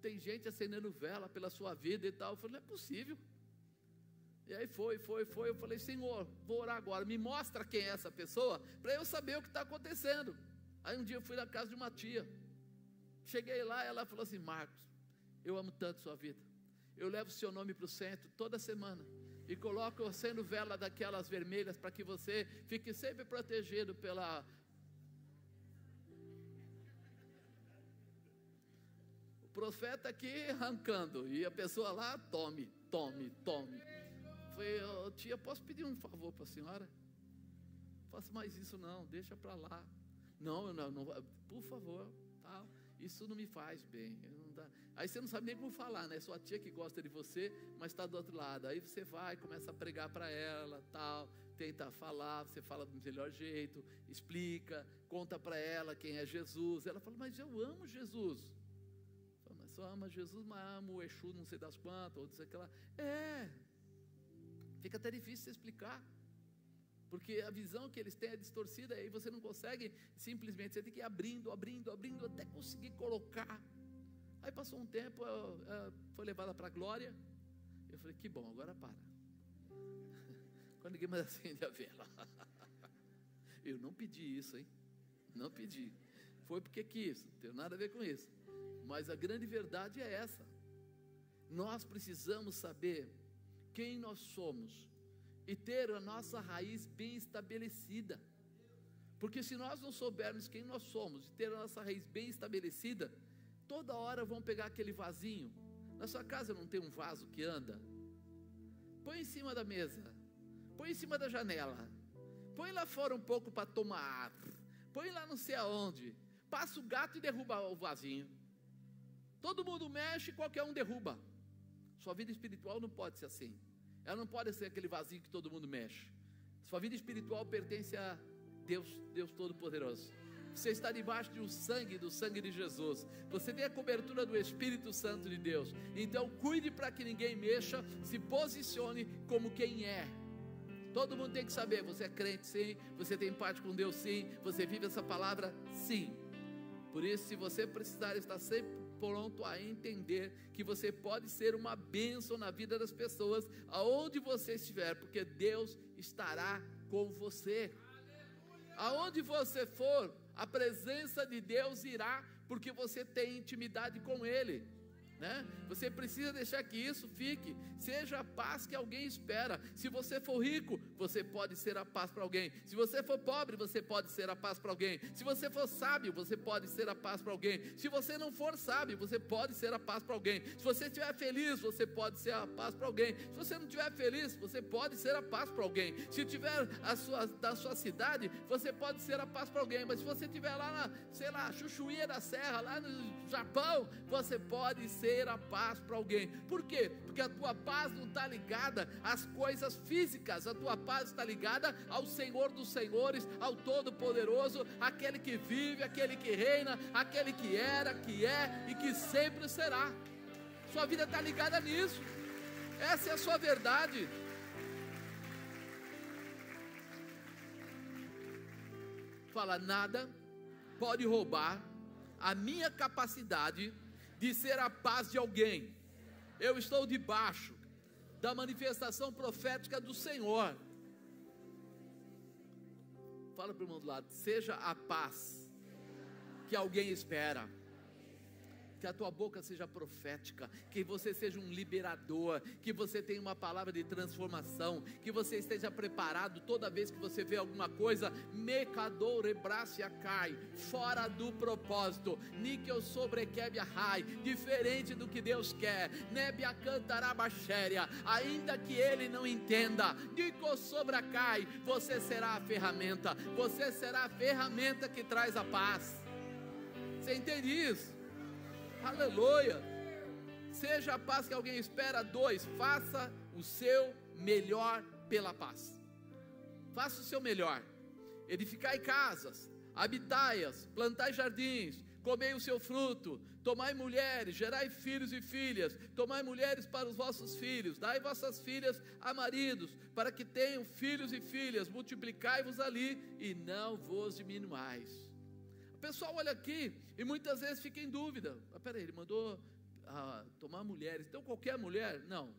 tem gente acendendo vela pela sua vida e tal. Eu falei: Não é possível. E aí foi, foi, foi. Eu falei, Senhor, vou orar agora. Me mostra quem é essa pessoa, para eu saber o que está acontecendo. Aí um dia eu fui na casa de uma tia. Cheguei lá, ela falou assim: Marcos, eu amo tanto sua vida. Eu levo o seu nome para o centro toda semana. E coloco sendo vela daquelas vermelhas para que você fique sempre protegido pela. O profeta aqui arrancando, e a pessoa lá, tome, tome, tome. Falei, oh, tia, posso pedir um favor para a senhora? Faça mais isso não, deixa para lá. Não, não, não, por favor, tal. Isso não me faz bem. Não Aí você não sabe nem como falar, né? Sua tia que gosta de você, mas está do outro lado. Aí você vai, começa a pregar para ela, tal, tenta falar, você fala do melhor jeito, explica, conta para ela quem é Jesus. Ela fala, mas eu amo Jesus. Fala, mas só ama Jesus, mas amo o Exu, não sei das quantas, ou dizer que ela. É, Fica até difícil explicar. Porque a visão que eles têm é distorcida e você não consegue simplesmente, você tem que ir abrindo, abrindo, abrindo, até conseguir colocar. Aí passou um tempo, foi levada para a glória. Eu falei, que bom, agora para. Quando ninguém mais acende a vela. Eu não pedi isso, hein? Não pedi. Foi porque quis, não tem nada a ver com isso. Mas a grande verdade é essa. Nós precisamos saber quem nós somos e ter a nossa raiz bem estabelecida. Porque se nós não soubermos quem nós somos e ter a nossa raiz bem estabelecida, toda hora vão pegar aquele vasinho. Na sua casa não tem um vaso que anda? Põe em cima da mesa, põe em cima da janela, põe lá fora um pouco para tomar ar, põe lá não sei aonde, passa o gato e derruba o vasinho. Todo mundo mexe, qualquer um derruba. Sua vida espiritual não pode ser assim. Ela não pode ser aquele vazio que todo mundo mexe. Sua vida espiritual pertence a Deus, Deus Todo-Poderoso. Você está debaixo de um sangue, do sangue de Jesus. Você tem a cobertura do Espírito Santo de Deus. Então, cuide para que ninguém mexa. Se posicione como quem é. Todo mundo tem que saber: você é crente, sim. Você tem parte com Deus, sim. Você vive essa palavra, sim. Por isso, se você precisar estar sempre pronto a entender que você pode ser uma bênção na vida das pessoas, aonde você estiver, porque Deus estará com você. Aonde você for, a presença de Deus irá, porque você tem intimidade com Ele. Né? Você precisa deixar que isso fique. Seja a paz que alguém espera. Se você for rico, você pode ser a paz para alguém. Se você for pobre, você pode ser a paz para alguém. Se você for sábio, você pode ser a paz para alguém. Se você não for sábio, você pode ser a paz para alguém. Se você estiver feliz, você pode ser a paz para alguém. Se você não estiver feliz, você pode ser a paz para alguém. Se tiver a sua, da sua cidade, você pode ser a paz para alguém. Mas se você estiver lá na, sei lá, Chuchuía da Serra, lá no Japão, você pode ser ter a paz para alguém. Por quê? Porque a tua paz não está ligada às coisas físicas, a tua paz está ligada ao Senhor dos Senhores, ao Todo-Poderoso, aquele que vive, aquele que reina, aquele que era, que é e que sempre será. Sua vida está ligada nisso. Essa é a sua verdade. Fala, nada pode roubar a minha capacidade de ser a paz de alguém. Eu estou debaixo da manifestação profética do Senhor. Fala para o irmão do lado, seja a paz que alguém espera que a tua boca seja profética, que você seja um liberador, que você tenha uma palavra de transformação, que você esteja preparado toda vez que você vê alguma coisa, mecador ebrácia cai, fora do propósito, níquel sobrequebia rai, diferente do que Deus quer, nébia cantarabaxéria, ainda que ele não entenda, níquel cai, você será a ferramenta, você será a ferramenta que traz a paz. Você entende isso? Aleluia. Seja a paz que alguém espera. Dois, faça o seu melhor pela paz. Faça o seu melhor. Edificai casas, habitai-as, plantai jardins, comei o seu fruto, tomai mulheres, gerai filhos e filhas, tomai mulheres para os vossos filhos, dai vossas filhas a maridos, para que tenham filhos e filhas, multiplicai-vos ali e não vos diminuais pessoal olha aqui e muitas vezes fica em dúvida. Ah, peraí, ele mandou ah, tomar mulheres. Então qualquer mulher? Não.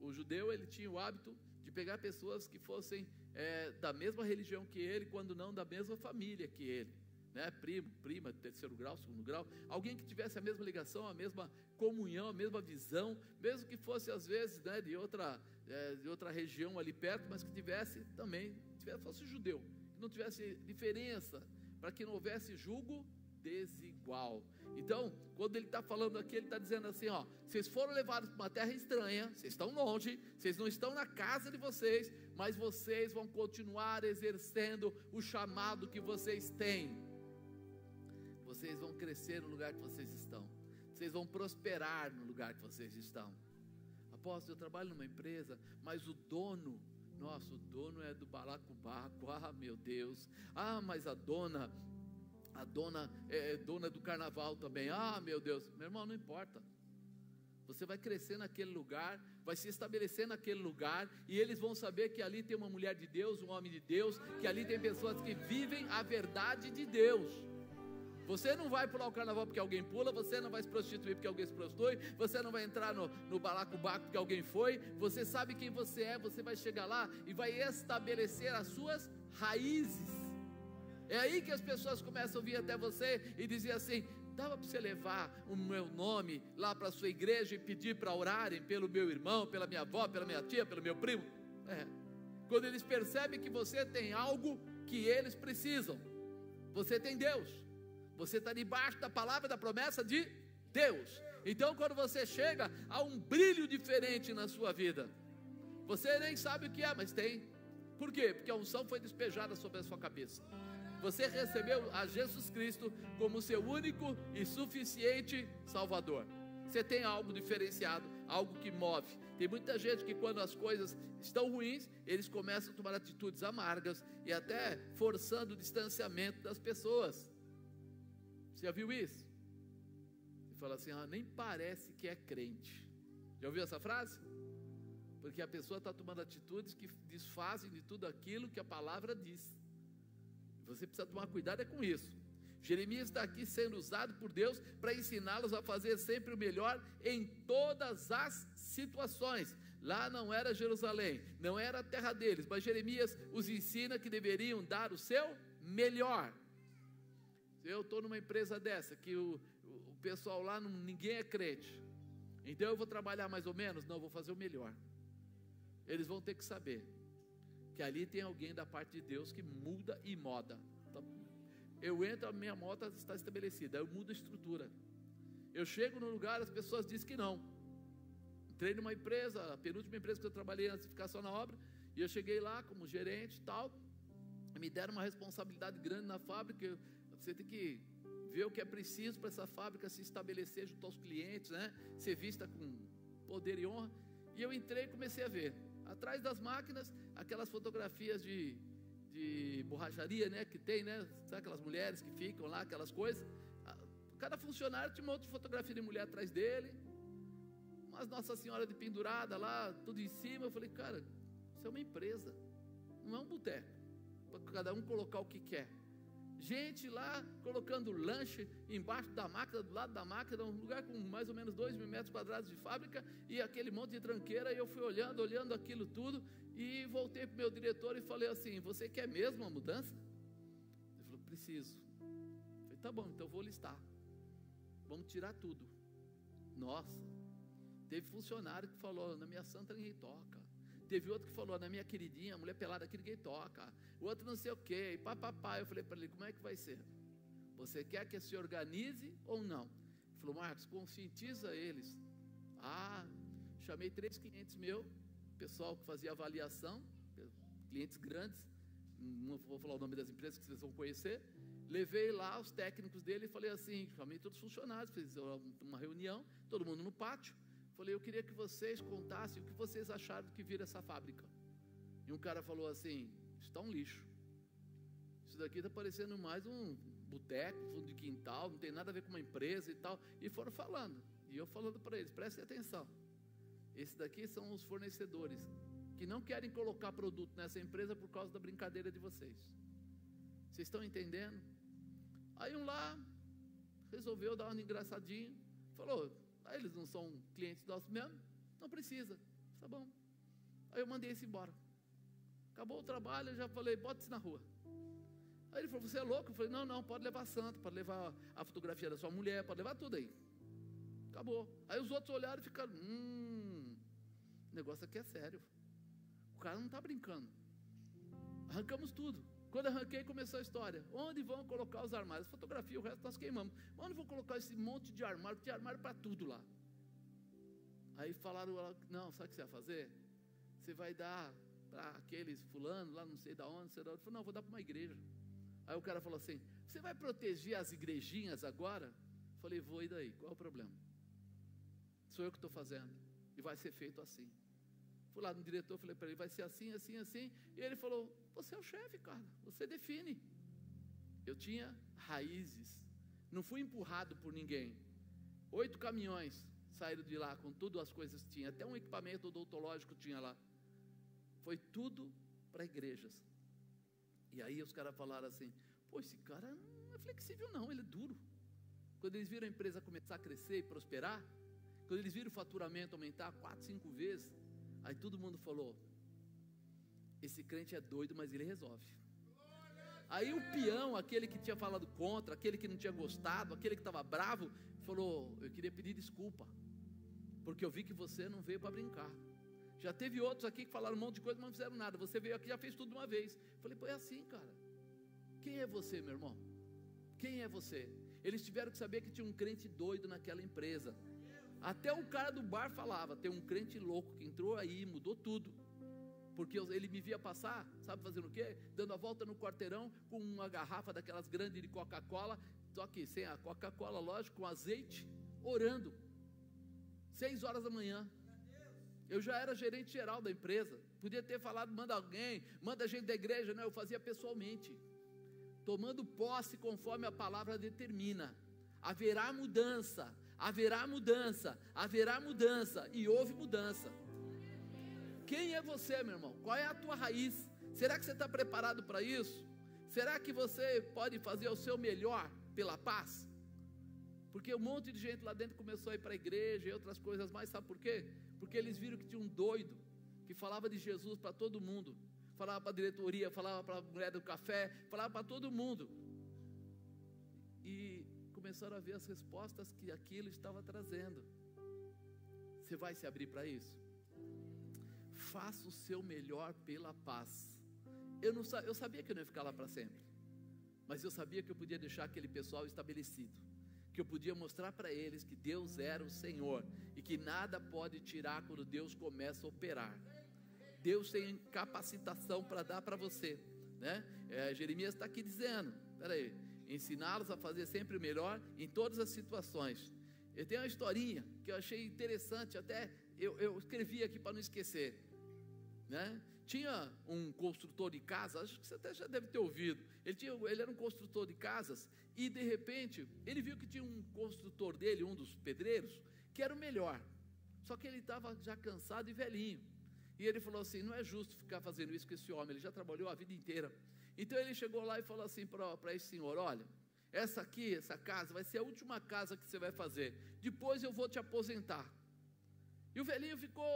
O judeu ele tinha o hábito de pegar pessoas que fossem é, da mesma religião que ele, quando não da mesma família que ele. Né? Primo, prima, terceiro grau, segundo grau, alguém que tivesse a mesma ligação, a mesma comunhão, a mesma visão, mesmo que fosse às vezes né, de, outra, é, de outra região ali perto, mas que tivesse também, tivesse, fosse judeu, que não tivesse diferença para que não houvesse julgo desigual. Então, quando ele está falando aqui, ele está dizendo assim: ó, vocês foram levados para uma terra estranha, vocês estão longe, vocês não estão na casa de vocês, mas vocês vão continuar exercendo o chamado que vocês têm. Vocês vão crescer no lugar que vocês estão, vocês vão prosperar no lugar que vocês estão. Apóstolo, eu trabalho numa empresa, mas o dono nossa, o dono é do balacobaco. Ah, meu Deus. Ah, mas a dona, a dona é, é dona do carnaval também. Ah, meu Deus. Meu irmão, não importa. Você vai crescer naquele lugar, vai se estabelecer naquele lugar, e eles vão saber que ali tem uma mulher de Deus, um homem de Deus, que ali tem pessoas que vivem a verdade de Deus. Você não vai pular o carnaval porque alguém pula, você não vai se prostituir porque alguém se prostitui, você não vai entrar no, no balacobaco porque alguém foi, você sabe quem você é, você vai chegar lá e vai estabelecer as suas raízes. É aí que as pessoas começam a vir até você e dizer assim: dava para você levar o meu nome lá para a sua igreja e pedir para orarem pelo meu irmão, pela minha avó, pela minha tia, pelo meu primo? É. Quando eles percebem que você tem algo que eles precisam, você tem Deus. Você está debaixo da palavra da promessa de Deus. Então, quando você chega, há um brilho diferente na sua vida. Você nem sabe o que é, mas tem. Por quê? Porque a unção foi despejada sobre a sua cabeça. Você recebeu a Jesus Cristo como seu único e suficiente Salvador. Você tem algo diferenciado, algo que move. Tem muita gente que, quando as coisas estão ruins, eles começam a tomar atitudes amargas e até forçando o distanciamento das pessoas. Você já viu isso? E fala assim: ah, nem parece que é crente. Já ouviu essa frase? Porque a pessoa está tomando atitudes que desfazem de tudo aquilo que a palavra diz. Você precisa tomar cuidado é com isso. Jeremias está aqui sendo usado por Deus para ensiná-los a fazer sempre o melhor em todas as situações. Lá não era Jerusalém, não era a terra deles, mas Jeremias os ensina que deveriam dar o seu melhor. Eu estou numa empresa dessa, que o, o pessoal lá, não, ninguém é crente. Então eu vou trabalhar mais ou menos? Não, vou fazer o melhor. Eles vão ter que saber que ali tem alguém da parte de Deus que muda e moda. Então, eu entro, a minha moto está estabelecida, eu mudo a estrutura. Eu chego no lugar, as pessoas dizem que não. Entrei numa empresa, a penúltima empresa que eu trabalhei antes de ficar só na obra, e eu cheguei lá como gerente e tal. Me deram uma responsabilidade grande na fábrica. Você tem que ver o que é preciso para essa fábrica se estabelecer junto aos clientes, né? Ser vista com poder e honra. E eu entrei e comecei a ver. Atrás das máquinas, aquelas fotografias de, de borracharia, né? Que tem, né? Sabe aquelas mulheres que ficam lá, aquelas coisas. Cada funcionário tinha uma outra fotografia de mulher atrás dele. Mas Nossa Senhora de pendurada lá, tudo em cima. Eu falei, cara, isso é uma empresa, não é um boteco. Para cada um colocar o que quer. Gente lá colocando lanche embaixo da máquina, do lado da máquina, um lugar com mais ou menos 2 mil metros quadrados de fábrica e aquele monte de tranqueira. E eu fui olhando, olhando aquilo tudo e voltei para o meu diretor e falei assim: Você quer mesmo uma mudança? Ele falou: Preciso. Eu falei: Tá bom, então vou listar. Vamos tirar tudo. Nossa, teve funcionário que falou: Na minha santa ninguém toca. Teve outro que falou, na minha queridinha, mulher pelada aqui ninguém toca. O outro não sei o quê, e. Eu falei para ele, como é que vai ser? Você quer que se organize ou não? Ele falou, Marcos, conscientiza eles. Ah, chamei três clientes meu, pessoal que fazia avaliação, clientes grandes, não vou falar o nome das empresas que vocês vão conhecer. Levei lá os técnicos dele e falei assim, chamei todos os funcionários, fiz uma reunião, todo mundo no pátio. Falei, eu queria que vocês contassem o que vocês acharam do que vira essa fábrica. E um cara falou assim: está um lixo. Isso daqui está parecendo mais um boteco, fundo de quintal, não tem nada a ver com uma empresa e tal. E foram falando. E eu falando para eles: prestem atenção. Esses daqui são os fornecedores que não querem colocar produto nessa empresa por causa da brincadeira de vocês. Vocês estão entendendo? Aí um lá resolveu dar uma engraçadinha, falou: Aí eles não são clientes nossos mesmo? Não precisa. Tá bom. Aí eu mandei esse embora. Acabou o trabalho, eu já falei, bote-se na rua. Aí ele falou, você é louco? Eu falei, não, não, pode levar santo, pode levar a fotografia da sua mulher, pode levar tudo aí. Acabou. Aí os outros olharam e ficaram, hum, o negócio aqui é sério. O cara não está brincando. Arrancamos tudo. Quando arranquei, começou a história. Onde vão colocar os armários? Fotografia, o resto nós queimamos. Onde vão colocar esse monte de armário? Tem armário para tudo lá. Aí falaram, não, sabe o que você vai fazer? Você vai dar para aqueles fulano lá, não sei da onde, sei da onde. Eu falei, não, vou dar para uma igreja. Aí o cara falou assim: Você vai proteger as igrejinhas agora? Eu falei, vou, e daí? Qual é o problema? Sou eu que estou fazendo. E vai ser feito assim. Fui lá no diretor, falei para ele, vai ser assim, assim, assim. E ele falou, você é o chefe, cara, você define. Eu tinha raízes, não fui empurrado por ninguém. Oito caminhões saíram de lá com tudo as coisas que tinha, até um equipamento odontológico tinha lá. Foi tudo para igrejas. E aí os caras falaram assim: pô, esse cara não é flexível, não, ele é duro. Quando eles viram a empresa começar a crescer e prosperar, quando eles viram o faturamento aumentar quatro, cinco vezes, Aí todo mundo falou: esse crente é doido, mas ele resolve. Aí o peão, aquele que tinha falado contra, aquele que não tinha gostado, aquele que estava bravo, falou: Eu queria pedir desculpa, porque eu vi que você não veio para brincar. Já teve outros aqui que falaram um monte de coisa, mas não fizeram nada. Você veio aqui já fez tudo de uma vez. Falei: Pô, é assim, cara. Quem é você, meu irmão? Quem é você? Eles tiveram que saber que tinha um crente doido naquela empresa. Até o cara do bar falava: tem um crente louco que entrou aí, mudou tudo. Porque ele me via passar, sabe fazendo o quê? Dando a volta no quarteirão com uma garrafa daquelas grandes de Coca-Cola, só que sem a Coca-Cola, lógico, com azeite, orando. Seis horas da manhã. Eu já era gerente geral da empresa. Podia ter falado, manda alguém, manda gente da igreja. Não, eu fazia pessoalmente. Tomando posse conforme a palavra determina. Haverá mudança haverá mudança, haverá mudança, e houve mudança. Quem é você, meu irmão? Qual é a tua raiz? Será que você está preparado para isso? Será que você pode fazer o seu melhor pela paz? Porque um monte de gente lá dentro começou a ir para a igreja e outras coisas mais, sabe por quê? Porque eles viram que tinha um doido que falava de Jesus para todo mundo, falava para a diretoria, falava para a mulher do café, falava para todo mundo. E começaram a ver as respostas que aquilo estava trazendo. Você vai se abrir para isso? Faça o seu melhor pela paz. Eu, não, eu sabia que eu não ia ficar lá para sempre, mas eu sabia que eu podia deixar aquele pessoal estabelecido, que eu podia mostrar para eles que Deus era o Senhor e que nada pode tirar quando Deus começa a operar. Deus tem capacitação para dar para você, né? É, Jeremias está aqui dizendo, peraí, ensiná-los a fazer sempre o melhor em todas as situações. Eu tenho uma historinha que eu achei interessante, até eu, eu escrevi aqui para não esquecer. Né? Tinha um construtor de casas, acho que você até já deve ter ouvido. Ele, tinha, ele era um construtor de casas e de repente ele viu que tinha um construtor dele, um dos pedreiros, que era o melhor. Só que ele estava já cansado e velhinho. E ele falou assim: não é justo ficar fazendo isso com esse homem, ele já trabalhou a vida inteira. Então ele chegou lá e falou assim para esse senhor: Olha, essa aqui, essa casa, vai ser a última casa que você vai fazer. Depois eu vou te aposentar. E o velhinho ficou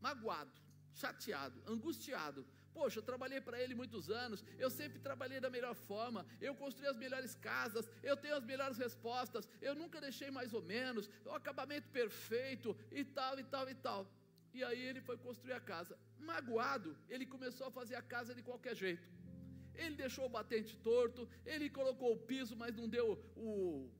magoado, chateado, angustiado. Poxa, eu trabalhei para ele muitos anos, eu sempre trabalhei da melhor forma, eu construí as melhores casas, eu tenho as melhores respostas, eu nunca deixei mais ou menos, o acabamento perfeito e tal e tal e tal. E aí ele foi construir a casa. Magoado, ele começou a fazer a casa de qualquer jeito. Ele deixou o batente torto, ele colocou o piso, mas não deu o,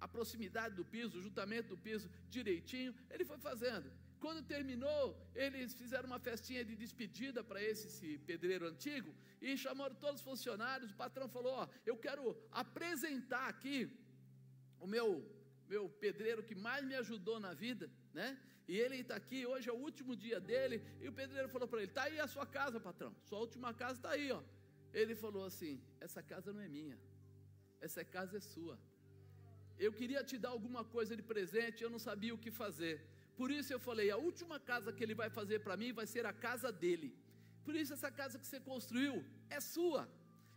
a proximidade do piso, o juntamento do piso direitinho. Ele foi fazendo. Quando terminou, eles fizeram uma festinha de despedida para esse, esse, pedreiro antigo e chamaram todos os funcionários. O patrão falou: Ó, eu quero apresentar aqui o meu, meu pedreiro que mais me ajudou na vida, né? E ele está aqui, hoje é o último dia dele. E o pedreiro falou para ele: Está aí a sua casa, patrão. Sua última casa está aí, ó. Ele falou assim: Essa casa não é minha, essa casa é sua. Eu queria te dar alguma coisa de presente, eu não sabia o que fazer. Por isso eu falei: a última casa que ele vai fazer para mim vai ser a casa dele. Por isso essa casa que você construiu é sua.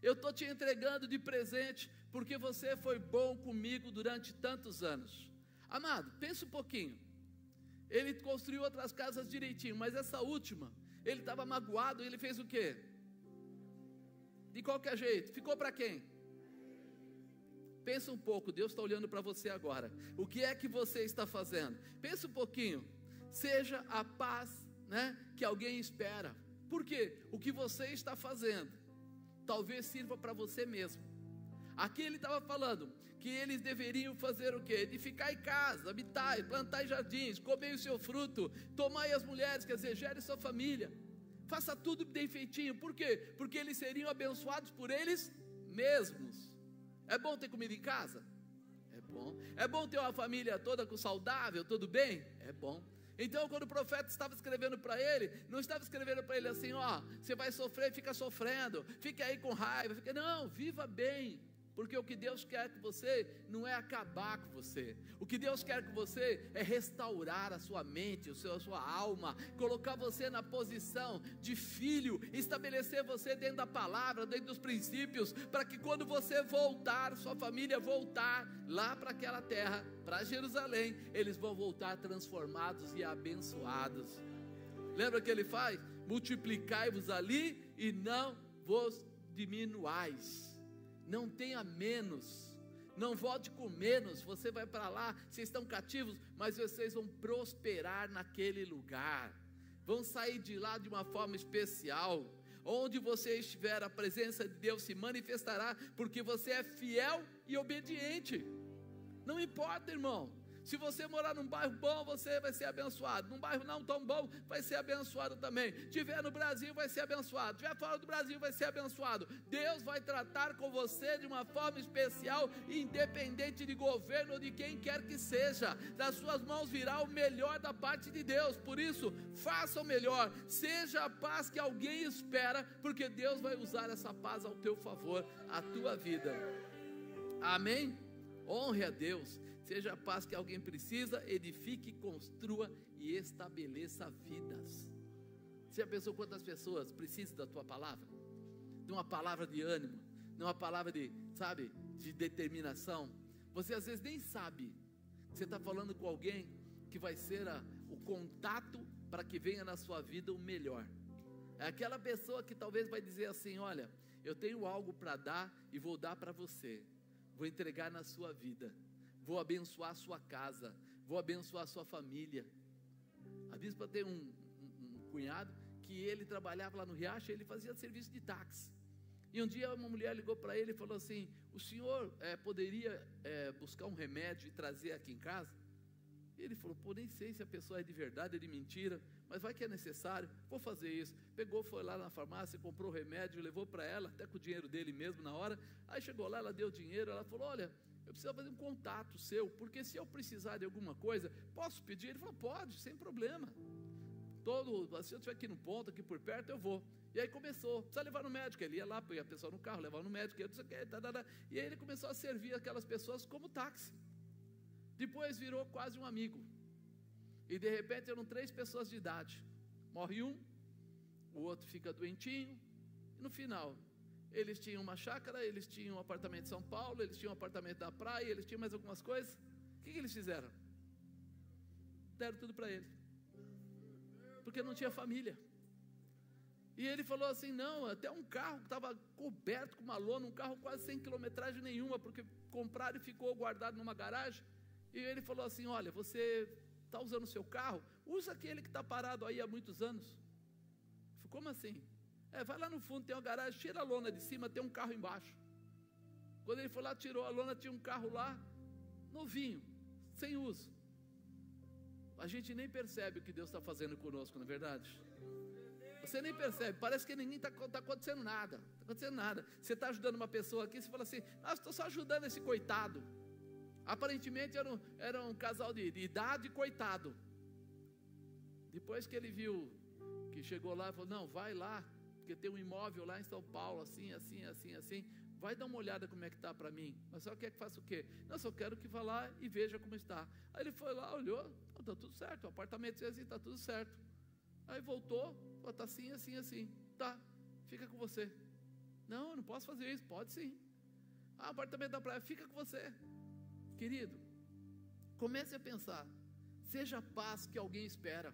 Eu estou te entregando de presente porque você foi bom comigo durante tantos anos. Amado, pensa um pouquinho. Ele construiu outras casas direitinho, mas essa última, ele estava magoado, ele fez o quê? De qualquer jeito. Ficou para quem? Pensa um pouco, Deus está olhando para você agora. O que é que você está fazendo? Pensa um pouquinho. Seja a paz, né, que alguém espera. Por quê? O que você está fazendo talvez sirva para você mesmo. Aqui ele estava falando que eles deveriam fazer o quê? Edificar em casa, habitar, plantar jardins, comer o seu fruto, tomar as mulheres, quer dizer, gere sua família faça tudo bem feitinho. Por quê? Porque eles seriam abençoados por eles mesmos. É bom ter comida em casa? É bom. É bom ter uma família toda com saudável, tudo bem? É bom. Então, quando o profeta estava escrevendo para ele, não estava escrevendo para ele assim: ó, você vai sofrer, fica sofrendo, fique aí com raiva, fica, não, viva bem, porque o que Deus quer com você não é acabar com você. O que Deus quer com você é restaurar a sua mente, a sua, a sua alma, colocar você na posição de filho, estabelecer você dentro da palavra, dentro dos princípios, para que quando você voltar, sua família voltar lá para aquela terra, para Jerusalém, eles vão voltar transformados e abençoados. Lembra que ele faz? Multiplicai-vos ali e não vos diminuais não tenha menos, não volte com menos. Você vai para lá, vocês estão cativos, mas vocês vão prosperar naquele lugar, vão sair de lá de uma forma especial. Onde você estiver, a presença de Deus se manifestará, porque você é fiel e obediente. Não importa, irmão. Se você morar num bairro bom, você vai ser abençoado. Num bairro não tão bom, vai ser abençoado também. Tiver no Brasil, vai ser abençoado. Tiver fora do Brasil, vai ser abençoado. Deus vai tratar com você de uma forma especial, independente de governo ou de quem quer que seja. Das suas mãos virá o melhor da parte de Deus. Por isso, faça o melhor. Seja a paz que alguém espera, porque Deus vai usar essa paz ao teu favor, a tua vida. Amém? Honre a Deus seja a paz que alguém precisa, edifique, construa e estabeleça vidas. Você já pensou quantas pessoas precisam da tua palavra? De uma palavra de ânimo, de uma palavra de, sabe, de determinação. Você às vezes nem sabe. Você está falando com alguém que vai ser a, o contato para que venha na sua vida o melhor. É aquela pessoa que talvez vai dizer assim: Olha, eu tenho algo para dar e vou dar para você vou entregar na sua vida, vou abençoar a sua casa, vou abençoar a sua família. A bispa tem um, um, um cunhado que ele trabalhava lá no Riacho, ele fazia serviço de táxi. E um dia uma mulher ligou para ele e falou assim: O senhor é, poderia é, buscar um remédio e trazer aqui em casa? E ele falou: Pô, nem sei se a pessoa é de verdade ou de mentira, mas vai que é necessário, vou fazer isso. Pegou, foi lá na farmácia, comprou o remédio, levou para ela, até com o dinheiro dele mesmo na hora. Aí chegou lá, ela deu o dinheiro, ela falou: Olha, eu preciso fazer um contato seu, porque se eu precisar de alguma coisa, posso pedir? Ele falou: Pode, sem problema. Todo, se eu estiver aqui no ponto, aqui por perto, eu vou. E aí começou, precisa levar no médico. Ele ia lá, põe a pessoa no carro, levava no médico, e aí ele começou a servir aquelas pessoas como táxi. Depois virou quase um amigo. E de repente eram três pessoas de idade. Morre um, o outro fica doentinho, e no final, eles tinham uma chácara, eles tinham um apartamento em São Paulo, eles tinham um apartamento na praia, eles tinham mais algumas coisas. O que, que eles fizeram? Deram tudo para ele. Porque não tinha família. E ele falou assim: não, até um carro que estava coberto com uma lona, um carro quase sem quilometragem nenhuma, porque compraram e ficou guardado numa garagem. E ele falou assim: olha, você está usando o seu carro, usa aquele que está parado aí há muitos anos. Falei, como assim? É, vai lá no fundo, tem uma garagem, tira a lona de cima, tem um carro embaixo. Quando ele foi lá, tirou a lona, tinha um carro lá, novinho, sem uso. A gente nem percebe o que Deus está fazendo conosco, não é verdade? Você nem percebe, parece que ninguém está tá acontecendo nada. Está acontecendo nada. Você está ajudando uma pessoa aqui, você fala assim, ah, estou só ajudando esse coitado. Aparentemente era um, era um casal de, de idade coitado. Depois que ele viu que chegou lá, falou: Não, vai lá, porque tem um imóvel lá em São Paulo, assim, assim, assim, assim. Vai dar uma olhada como é que está para mim. Mas só quer que faça o quê? Não, só quero que vá lá e veja como está. Aí ele foi lá, olhou, está tudo certo, o apartamento é assim, está tudo certo. Aí voltou, está assim, assim, assim. Tá, fica com você. Não, eu não posso fazer isso. Pode sim. Ah, apartamento da praia, fica com você. Querido, comece a pensar, seja a paz que alguém espera.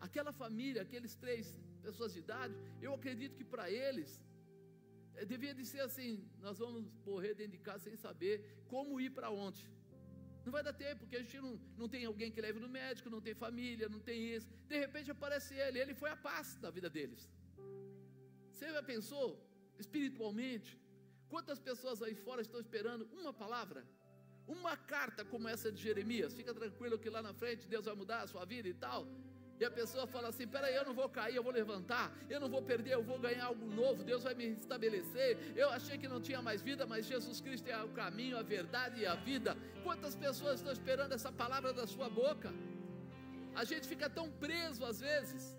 Aquela família, aqueles três pessoas de idade, eu acredito que para eles é, devia de ser assim: nós vamos morrer dentro de casa sem saber como ir para onde. Não vai dar tempo, porque a gente não, não tem alguém que leve no médico, não tem família, não tem isso. De repente aparece ele, ele foi a paz da vida deles. Você já pensou, espiritualmente, quantas pessoas aí fora estão esperando uma palavra? Uma carta como essa de Jeremias, fica tranquilo que lá na frente Deus vai mudar a sua vida e tal. E a pessoa fala assim: peraí, eu não vou cair, eu vou levantar, eu não vou perder, eu vou ganhar algo novo, Deus vai me estabelecer. Eu achei que não tinha mais vida, mas Jesus Cristo é o caminho, a verdade e a vida. Quantas pessoas estão esperando essa palavra da sua boca? A gente fica tão preso às vezes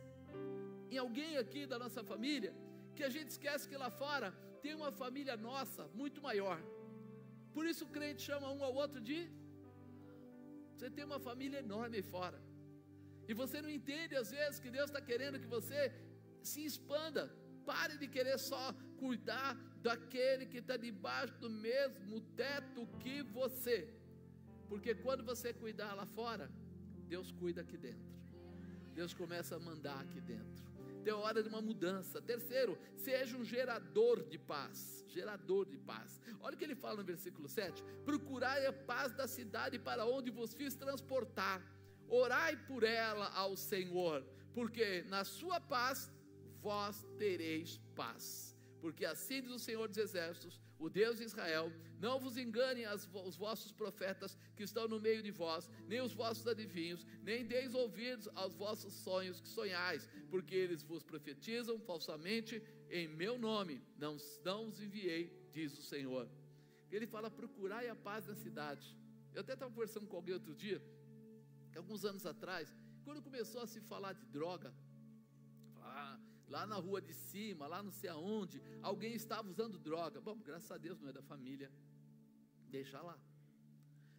em alguém aqui da nossa família que a gente esquece que lá fora tem uma família nossa muito maior. Por isso o crente chama um ao outro de. Você tem uma família enorme aí fora. E você não entende às vezes que Deus está querendo que você se expanda. Pare de querer só cuidar daquele que está debaixo do mesmo teto que você. Porque quando você cuidar lá fora, Deus cuida aqui dentro. Deus começa a mandar aqui dentro é hora de uma mudança. Terceiro, seja um gerador de paz. Gerador de paz. Olha o que ele fala no versículo 7: Procurai a paz da cidade para onde vos fiz transportar. Orai por ela ao Senhor, porque na sua paz vós tereis paz. Porque assim diz o Senhor dos Exércitos: o Deus de Israel, não vos enganem as, os vossos profetas que estão no meio de vós, nem os vossos adivinhos, nem deis ouvidos aos vossos sonhos que sonhais, porque eles vos profetizam falsamente em meu nome, não, não os enviei, diz o Senhor. Ele fala: procurai a paz na cidade. Eu até estava conversando com alguém outro dia, alguns anos atrás, quando começou a se falar de droga, ah, lá na rua de cima, lá não sei aonde, alguém estava usando droga. Bom, graças a Deus não é da família, deixa lá.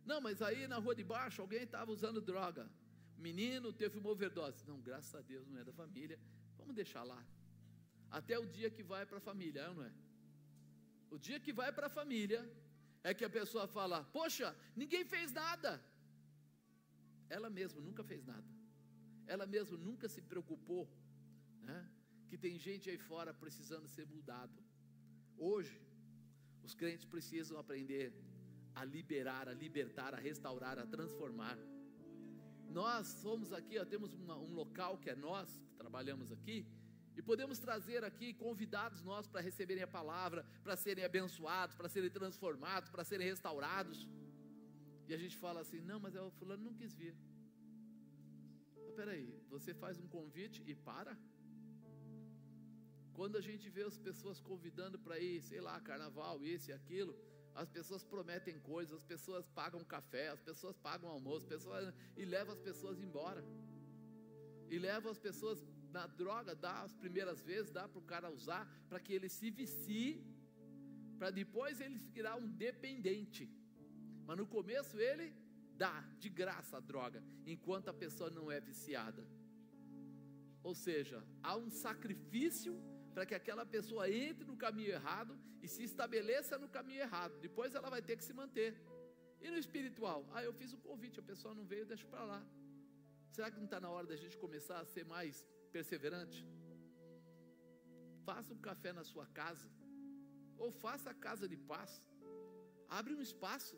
Não, mas aí na rua de baixo alguém estava usando droga. Menino teve uma overdose. Não, graças a Deus não é da família, vamos deixar lá. Até o dia que vai para a família, é não é? O dia que vai para a família é que a pessoa fala: Poxa, ninguém fez nada. Ela mesma nunca fez nada. Ela mesma nunca se preocupou, né? que tem gente aí fora precisando ser mudado. Hoje, os crentes precisam aprender a liberar, a libertar, a restaurar, a transformar. Nós somos aqui, ó, temos uma, um local que é nós, que trabalhamos aqui, e podemos trazer aqui convidados nós para receberem a palavra, para serem abençoados, para serem transformados, para serem restaurados. E a gente fala assim: não, mas é o fulano não quis vir. Mas peraí, você faz um convite e para? Quando a gente vê as pessoas convidando para ir, sei lá, carnaval, isso e aquilo, as pessoas prometem coisas, as pessoas pagam café, as pessoas pagam almoço, pessoas, e levam as pessoas embora. E levam as pessoas na droga, dá as primeiras vezes, dá para o cara usar, para que ele se vicie, para depois ele virar um dependente. Mas no começo ele dá de graça a droga, enquanto a pessoa não é viciada. Ou seja, há um sacrifício para que aquela pessoa entre no caminho errado e se estabeleça no caminho errado. Depois ela vai ter que se manter. E no espiritual? Ah, eu fiz o convite, a pessoa não veio, deixa para lá. Será que não está na hora da gente começar a ser mais perseverante? Faça um café na sua casa, ou faça a casa de paz. Abre um espaço,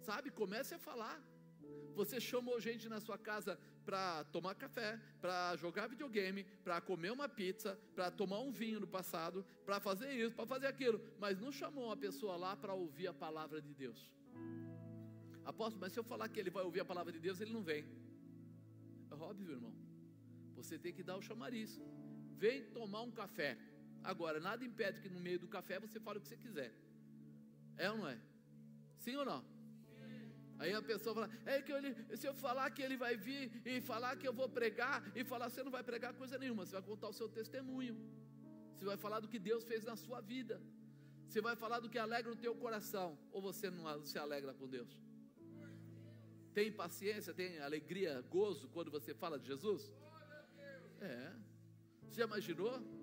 sabe? Comece a falar. Você chamou gente na sua casa para tomar café, para jogar videogame, para comer uma pizza, para tomar um vinho no passado, para fazer isso, para fazer aquilo, mas não chamou uma pessoa lá para ouvir a palavra de Deus. Apóstolo, mas se eu falar que ele vai ouvir a palavra de Deus, ele não vem. É óbvio, irmão. Você tem que dar o chamariz. Vem tomar um café. Agora, nada impede que no meio do café você fale o que você quiser. É ou não é? Sim ou não? Aí a pessoa fala, é que ele, se eu falar que ele vai vir e falar que eu vou pregar e falar, você não vai pregar coisa nenhuma, você vai contar o seu testemunho. Você vai falar do que Deus fez na sua vida. Você vai falar do que alegra o teu coração, ou você não se alegra com Deus? Tem paciência, tem alegria, gozo quando você fala de Jesus? É. Você já imaginou?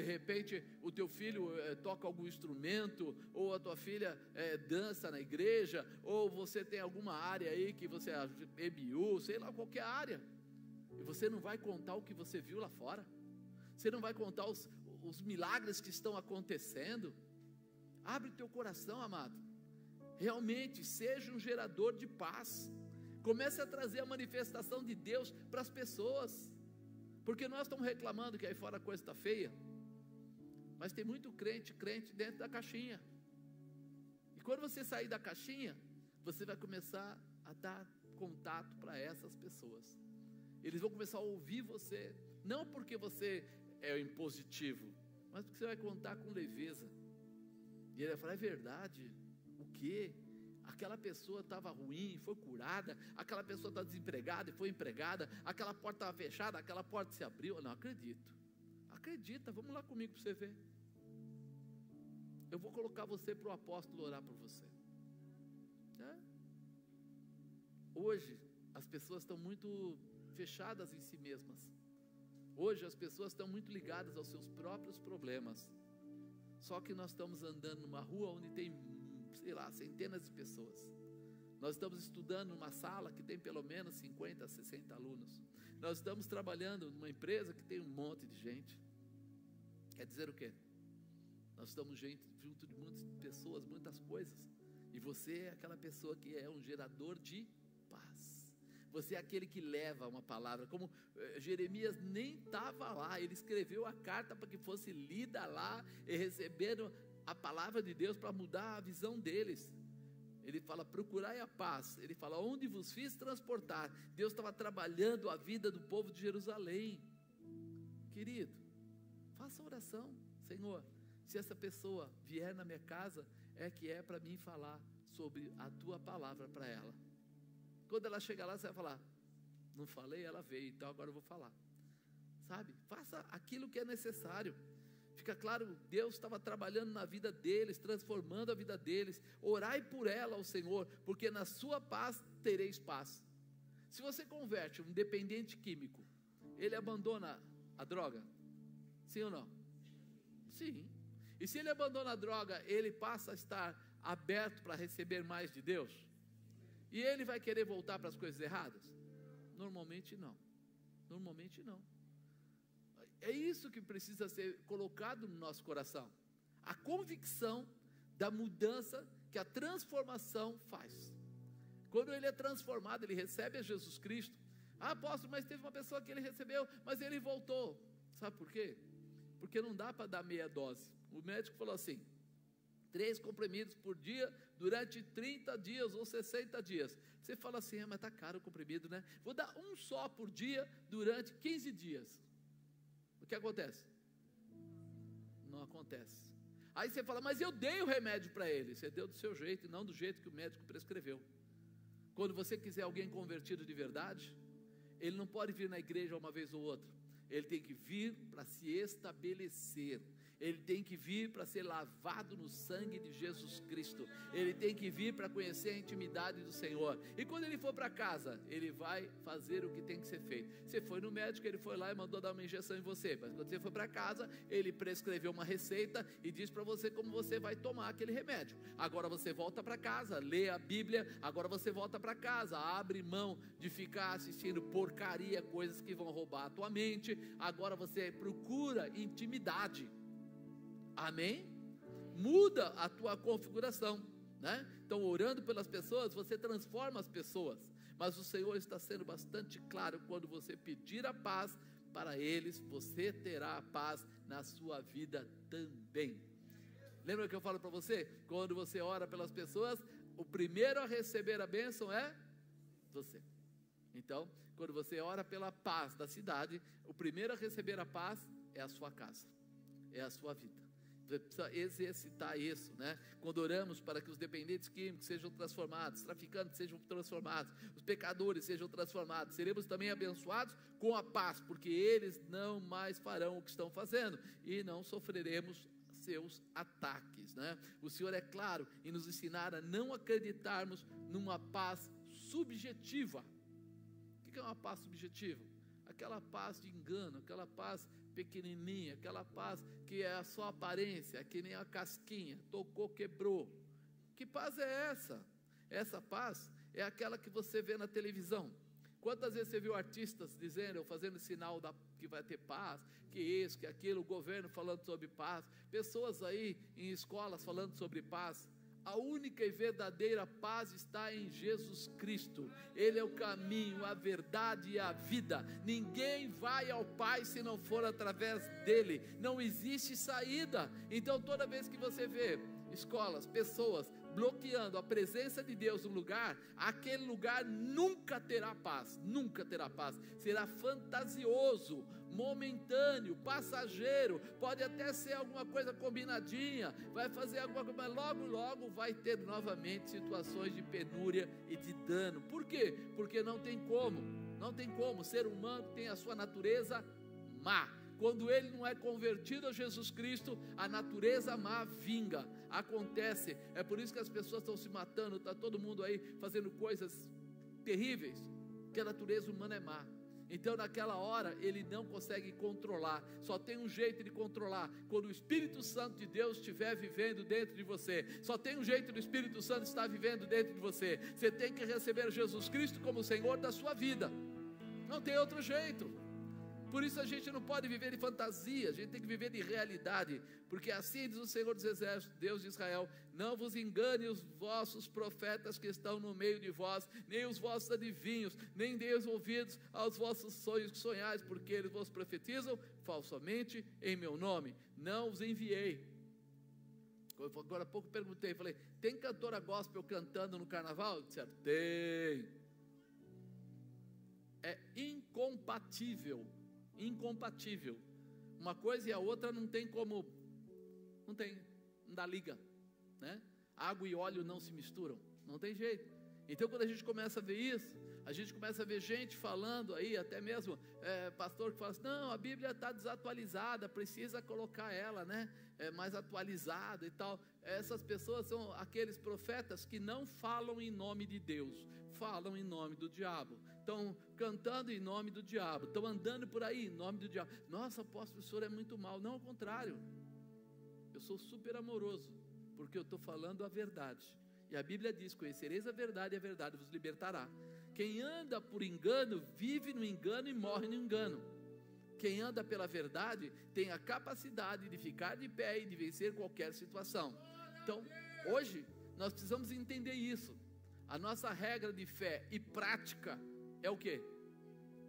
De repente o teu filho é, toca algum instrumento, ou a tua filha é, dança na igreja, ou você tem alguma área aí que você é EBU, sei lá, qualquer área, e você não vai contar o que você viu lá fora, você não vai contar os, os milagres que estão acontecendo. Abre teu coração, amado. Realmente, seja um gerador de paz. Comece a trazer a manifestação de Deus para as pessoas. Porque nós estamos reclamando que aí fora a coisa está feia. Mas tem muito crente, crente dentro da caixinha. E quando você sair da caixinha, você vai começar a dar contato para essas pessoas. Eles vão começar a ouvir você, não porque você é impositivo, mas porque você vai contar com leveza. E ele vai falar: é verdade, o que? Aquela pessoa estava ruim, foi curada. Aquela pessoa está desempregada e foi empregada. Aquela porta estava fechada, aquela porta se abriu. Eu não acredito. Acredita, vamos lá comigo para você ver. Eu vou colocar você para o apóstolo orar por você. É? Hoje, as pessoas estão muito fechadas em si mesmas. Hoje, as pessoas estão muito ligadas aos seus próprios problemas. Só que nós estamos andando numa rua onde tem, sei lá, centenas de pessoas. Nós estamos estudando numa sala que tem pelo menos 50, 60 alunos. Nós estamos trabalhando numa empresa que tem um monte de gente. Quer dizer o quê? Nós estamos junto de muitas pessoas, muitas coisas. E você é aquela pessoa que é um gerador de paz. Você é aquele que leva uma palavra. Como eh, Jeremias nem estava lá, ele escreveu a carta para que fosse lida lá e recebendo a palavra de Deus para mudar a visão deles. Ele fala: procurai a paz. Ele fala: onde vos fiz transportar. Deus estava trabalhando a vida do povo de Jerusalém. Querido, faça oração, Senhor se essa pessoa vier na minha casa, é que é para mim falar sobre a tua palavra para ela. Quando ela chegar lá, você vai falar: Não falei, ela veio, então agora eu vou falar. Sabe? Faça aquilo que é necessário. Fica claro, Deus estava trabalhando na vida deles, transformando a vida deles. Orai por ela ao Senhor, porque na sua paz tereis paz. Se você converte um dependente químico, ele abandona a droga? Sim ou não? Sim. E se ele abandona a droga, ele passa a estar aberto para receber mais de Deus? E ele vai querer voltar para as coisas erradas? Normalmente não. Normalmente não. É isso que precisa ser colocado no nosso coração. A convicção da mudança que a transformação faz. Quando ele é transformado, ele recebe a Jesus Cristo. Ah, apóstolo, mas teve uma pessoa que ele recebeu, mas ele voltou. Sabe por quê? Porque não dá para dar meia dose. O médico falou assim: três comprimidos por dia durante 30 dias ou 60 dias. Você fala assim, ah, mas está caro o comprimido, né? Vou dar um só por dia durante 15 dias. O que acontece? Não acontece. Aí você fala, mas eu dei o remédio para ele. Você deu do seu jeito e não do jeito que o médico prescreveu. Quando você quiser alguém convertido de verdade, ele não pode vir na igreja uma vez ou outra. Ele tem que vir para se estabelecer ele tem que vir para ser lavado no sangue de Jesus Cristo, ele tem que vir para conhecer a intimidade do Senhor. E quando ele for para casa, ele vai fazer o que tem que ser feito. Você foi no médico, ele foi lá e mandou dar uma injeção em você, mas quando você for para casa, ele prescreveu uma receita e diz para você como você vai tomar aquele remédio. Agora você volta para casa, lê a Bíblia, agora você volta para casa, abre mão de ficar assistindo porcaria, coisas que vão roubar a tua mente. Agora você procura intimidade Amém? Muda a tua configuração, né? Então, orando pelas pessoas, você transforma as pessoas. Mas o Senhor está sendo bastante claro quando você pedir a paz para eles, você terá a paz na sua vida também. Lembra que eu falo para você? Quando você ora pelas pessoas, o primeiro a receber a bênção é você. Então, quando você ora pela paz da cidade, o primeiro a receber a paz é a sua casa, é a sua vida precisa exercitar isso, né? Quando oramos para que os dependentes químicos sejam transformados, traficantes sejam transformados, os pecadores sejam transformados, seremos também abençoados com a paz, porque eles não mais farão o que estão fazendo e não sofreremos seus ataques, né? O Senhor é claro em nos ensinar a não acreditarmos numa paz subjetiva. O que é uma paz subjetiva? Aquela paz de engano, aquela paz pequenininha, aquela paz que é a sua aparência, que nem a casquinha, tocou, quebrou. Que paz é essa? Essa paz é aquela que você vê na televisão. Quantas vezes você viu artistas dizendo, fazendo sinal da, que vai ter paz, que isso, que aquilo, o governo falando sobre paz, pessoas aí em escolas falando sobre paz. A única e verdadeira paz está em Jesus Cristo. Ele é o caminho, a verdade e a vida. Ninguém vai ao Pai se não for através dele. Não existe saída. Então, toda vez que você vê escolas, pessoas bloqueando a presença de Deus no lugar, aquele lugar nunca terá paz, nunca terá paz. Será fantasioso, momentâneo, passageiro, pode até ser alguma coisa combinadinha, vai fazer alguma coisa, mas logo, logo vai ter novamente situações de penúria e de dano. Por quê? Porque não tem como, não tem como. O ser humano tem a sua natureza má. Quando ele não é convertido a Jesus Cristo, a natureza má vinga. Acontece. É por isso que as pessoas estão se matando, está todo mundo aí fazendo coisas terríveis, que a natureza humana é má. Então, naquela hora, ele não consegue controlar. Só tem um jeito de controlar: quando o Espírito Santo de Deus estiver vivendo dentro de você. Só tem um jeito do Espírito Santo estar vivendo dentro de você. Você tem que receber Jesus Cristo como Senhor da sua vida. Não tem outro jeito. Por isso a gente não pode viver de fantasia, a gente tem que viver de realidade, porque assim diz o Senhor dos Exércitos, Deus de Israel: não vos engane os vossos profetas que estão no meio de vós, nem os vossos adivinhos, nem deis ouvidos aos vossos sonhos que sonhais, porque eles vos profetizam falsamente em meu nome. Não os enviei. Agora há pouco perguntei, falei: tem cantora gospel cantando no carnaval? Disseram: tem. É incompatível incompatível. Uma coisa e a outra não tem como, não tem, não dá liga, né? Água e óleo não se misturam, não tem jeito. Então, quando a gente começa a ver isso, a gente começa a ver gente falando aí, até mesmo é, pastor que fala assim: não, a Bíblia está desatualizada, precisa colocar ela, né? É, mais atualizada e tal. Essas pessoas são aqueles profetas que não falam em nome de Deus, falam em nome do diabo estão cantando em nome do diabo, estão andando por aí em nome do diabo. Nossa, apóstolo, o senhor é muito mal. Não, ao contrário. Eu sou super amoroso, porque eu estou falando a verdade. E a Bíblia diz: Conhecereis a verdade, e a verdade vos libertará. Quem anda por engano, vive no engano e morre no engano. Quem anda pela verdade tem a capacidade de ficar de pé e de vencer qualquer situação. Então, hoje, nós precisamos entender isso. A nossa regra de fé e prática é o que?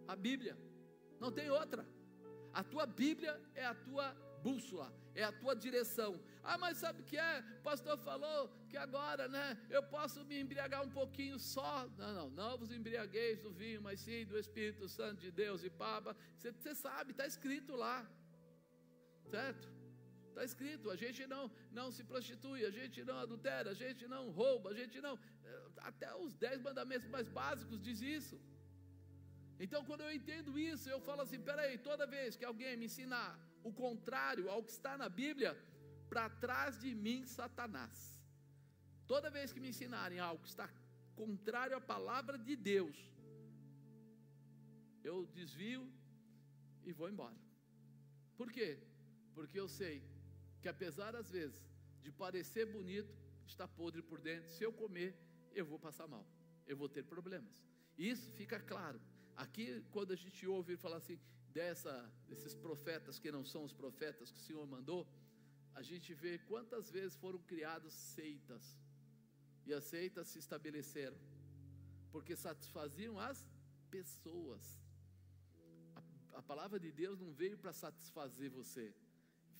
A Bíblia. Não tem outra. A tua Bíblia é a tua bússola, é a tua direção. Ah, mas sabe o que é? O pastor falou que agora, né, eu posso me embriagar um pouquinho só. Não, não, não vos embriagueis do vinho, mas sim do Espírito Santo de Deus e papa. Você sabe, está escrito lá, certo? Está escrito, a gente não, não se prostitui, a gente não adultera, a gente não rouba, a gente não. Eh, até os dez mandamentos mais básicos diz isso. Então, quando eu entendo isso, eu falo assim: peraí, toda vez que alguém me ensinar o contrário ao que está na Bíblia, para trás de mim, Satanás. Toda vez que me ensinarem algo que está contrário à palavra de Deus, eu desvio e vou embora. Por quê? Porque eu sei que apesar às vezes de parecer bonito, está podre por dentro. Se eu comer, eu vou passar mal, eu vou ter problemas. Isso fica claro. Aqui, quando a gente ouve falar assim, dessa, desses profetas que não são os profetas que o Senhor mandou, a gente vê quantas vezes foram criados seitas, e as seitas se estabeleceram, porque satisfaziam as pessoas. A, a palavra de Deus não veio para satisfazer você,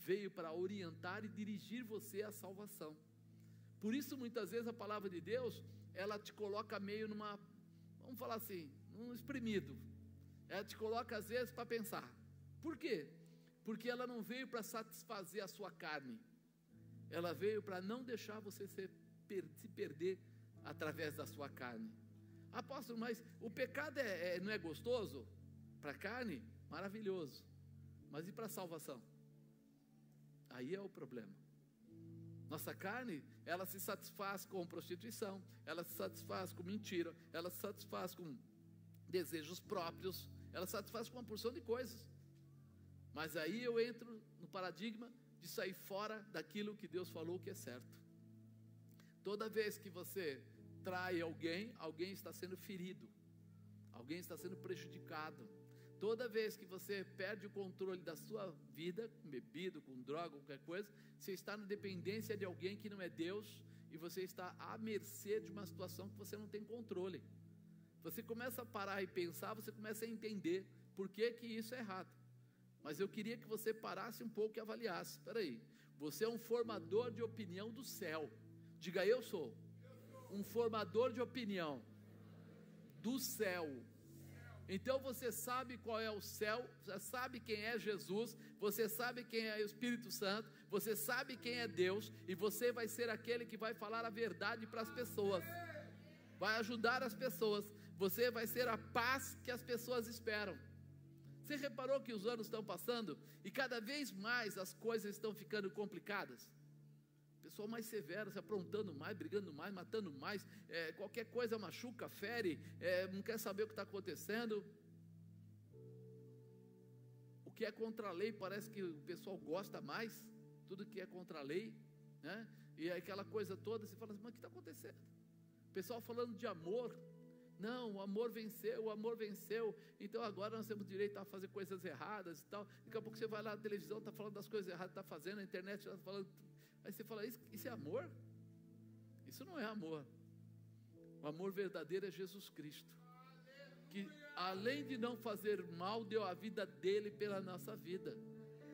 veio para orientar e dirigir você à salvação. Por isso, muitas vezes, a palavra de Deus, ela te coloca meio numa, vamos falar assim, num espremido, ela te coloca às vezes para pensar. Por quê? Porque ela não veio para satisfazer a sua carne. Ela veio para não deixar você se, perder através da sua carne. Apóstolo, mas o pecado é, é não é gostoso? Para a carne, maravilhoso. Mas e para a salvação? Aí é o problema. Nossa carne, ela se satisfaz com prostituição, ela se satisfaz com mentira, ela se satisfaz com desejos próprios, ela satisfaz com uma porção de coisas. Mas aí eu entro no paradigma de sair fora daquilo que Deus falou que é certo. Toda vez que você trai alguém, alguém está sendo ferido, alguém está sendo prejudicado. Toda vez que você perde o controle da sua vida, com bebida, com droga, qualquer coisa, você está na dependência de alguém que não é Deus e você está à mercê de uma situação que você não tem controle. Você começa a parar e pensar, você começa a entender por que, que isso é errado. Mas eu queria que você parasse um pouco e avaliasse. Espera aí, você é um formador de opinião do céu. Diga eu sou um formador de opinião do céu. Então você sabe qual é o céu, você sabe quem é Jesus, você sabe quem é o Espírito Santo, você sabe quem é Deus, e você vai ser aquele que vai falar a verdade para as pessoas, vai ajudar as pessoas você vai ser a paz que as pessoas esperam. Você reparou que os anos estão passando e cada vez mais as coisas estão ficando complicadas? Pessoal mais severo, se aprontando mais, brigando mais, matando mais, é, qualquer coisa machuca, fere, é, não quer saber o que está acontecendo. O que é contra a lei parece que o pessoal gosta mais, tudo que é contra a lei, né? E aquela coisa toda, você fala assim, mas o que está acontecendo? O pessoal falando de amor, não, o amor venceu, o amor venceu. Então agora nós temos direito a fazer coisas erradas e tal. Daqui a pouco você vai lá na televisão, está falando das coisas erradas, está fazendo, na internet está falando. Aí você fala, isso, isso é amor? Isso não é amor. O amor verdadeiro é Jesus Cristo. Que além de não fazer mal, deu a vida dele pela nossa vida.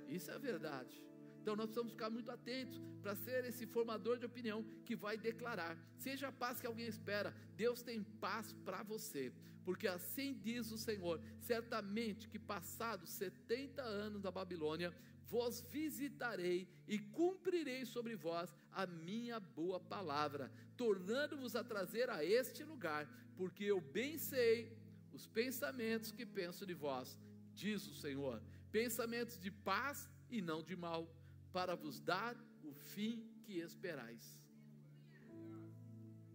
Isso é a verdade. Então nós precisamos ficar muito atentos para ser esse formador de opinião que vai declarar: seja a paz que alguém espera, Deus tem paz para você, porque assim diz o Senhor: certamente que passados 70 anos da Babilônia, vos visitarei e cumprirei sobre vós a minha boa palavra, tornando-vos a trazer a este lugar, porque eu bem sei os pensamentos que penso de vós, diz o Senhor, pensamentos de paz e não de mal para vos dar o fim que esperais.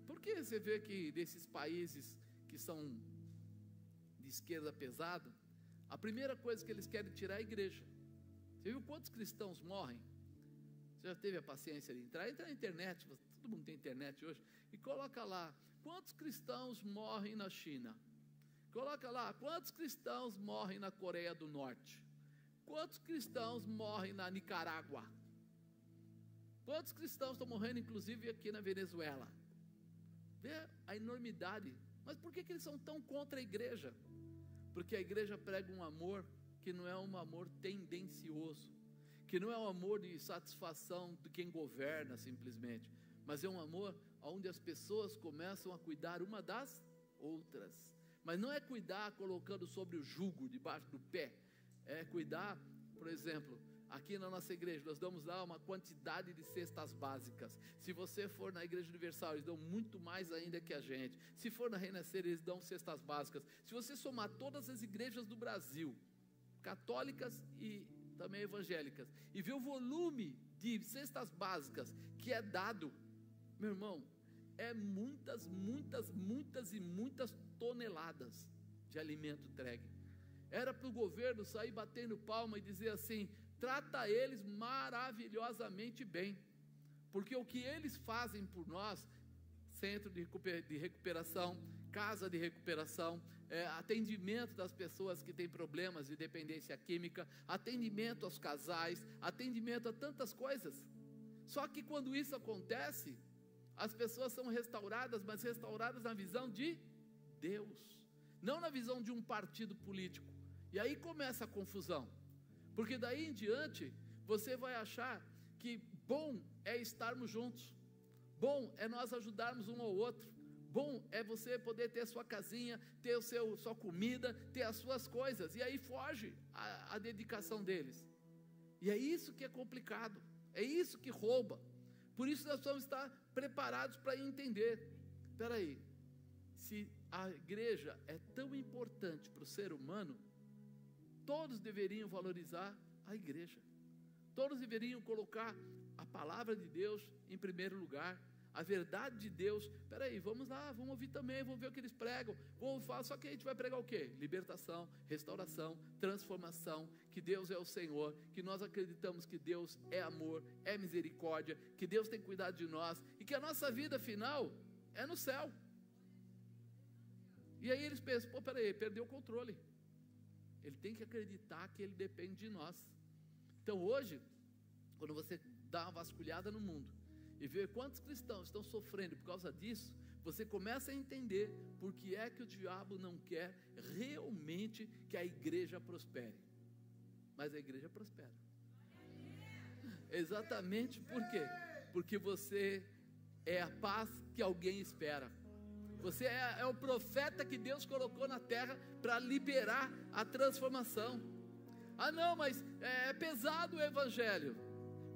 Por que você vê que desses países que são de esquerda pesada, a primeira coisa que eles querem tirar é a igreja. Você viu quantos cristãos morrem? Você já teve a paciência de entrar? Entra na internet, todo mundo tem internet hoje, e coloca lá quantos cristãos morrem na China. Coloca lá quantos cristãos morrem na Coreia do Norte. Quantos cristãos morrem na Nicarágua? Quantos cristãos estão morrendo, inclusive aqui na Venezuela? Vê a enormidade. Mas por que, que eles são tão contra a igreja? Porque a igreja prega um amor que não é um amor tendencioso, que não é um amor de satisfação de quem governa simplesmente, mas é um amor onde as pessoas começam a cuidar uma das outras. Mas não é cuidar colocando sobre o jugo, debaixo do pé, é cuidar, por exemplo, Aqui na nossa igreja, nós damos lá uma quantidade de cestas básicas. Se você for na Igreja Universal, eles dão muito mais ainda que a gente. Se for na Renascer, eles dão cestas básicas. Se você somar todas as igrejas do Brasil, católicas e também evangélicas, e ver o volume de cestas básicas que é dado, meu irmão, é muitas, muitas, muitas e muitas toneladas de alimento entregue. Era para o governo sair batendo palma e dizer assim: trata eles maravilhosamente bem, porque o que eles fazem por nós, centro de recuperação, casa de recuperação, é, atendimento das pessoas que têm problemas de dependência química, atendimento aos casais, atendimento a tantas coisas. Só que quando isso acontece, as pessoas são restauradas, mas restauradas na visão de Deus, não na visão de um partido político. E aí começa a confusão. Porque daí em diante, você vai achar que bom é estarmos juntos, bom é nós ajudarmos um ao outro, bom é você poder ter sua casinha, ter o seu, sua comida, ter as suas coisas, e aí foge a, a dedicação deles. E é isso que é complicado, é isso que rouba. Por isso nós precisamos estar preparados para entender. Espera aí, se a igreja é tão importante para o ser humano, Todos deveriam valorizar a igreja. Todos deveriam colocar a palavra de Deus em primeiro lugar, a verdade de Deus. Espera aí, vamos lá, vamos ouvir também, vamos ver o que eles pregam. Vamos falar, só que a gente vai pregar o quê? Libertação, restauração, transformação, que Deus é o Senhor, que nós acreditamos que Deus é amor, é misericórdia, que Deus tem cuidado de nós e que a nossa vida final é no céu. E aí eles pensam, pô, peraí, perdeu o controle. Ele tem que acreditar que ele depende de nós. Então hoje, quando você dá uma vasculhada no mundo e vê quantos cristãos estão sofrendo por causa disso, você começa a entender por que é que o diabo não quer realmente que a igreja prospere. Mas a igreja prospera. Exatamente por quê? Porque você é a paz que alguém espera. Você é, é o profeta que Deus colocou na terra para liberar a transformação. Ah, não, mas é, é pesado o evangelho.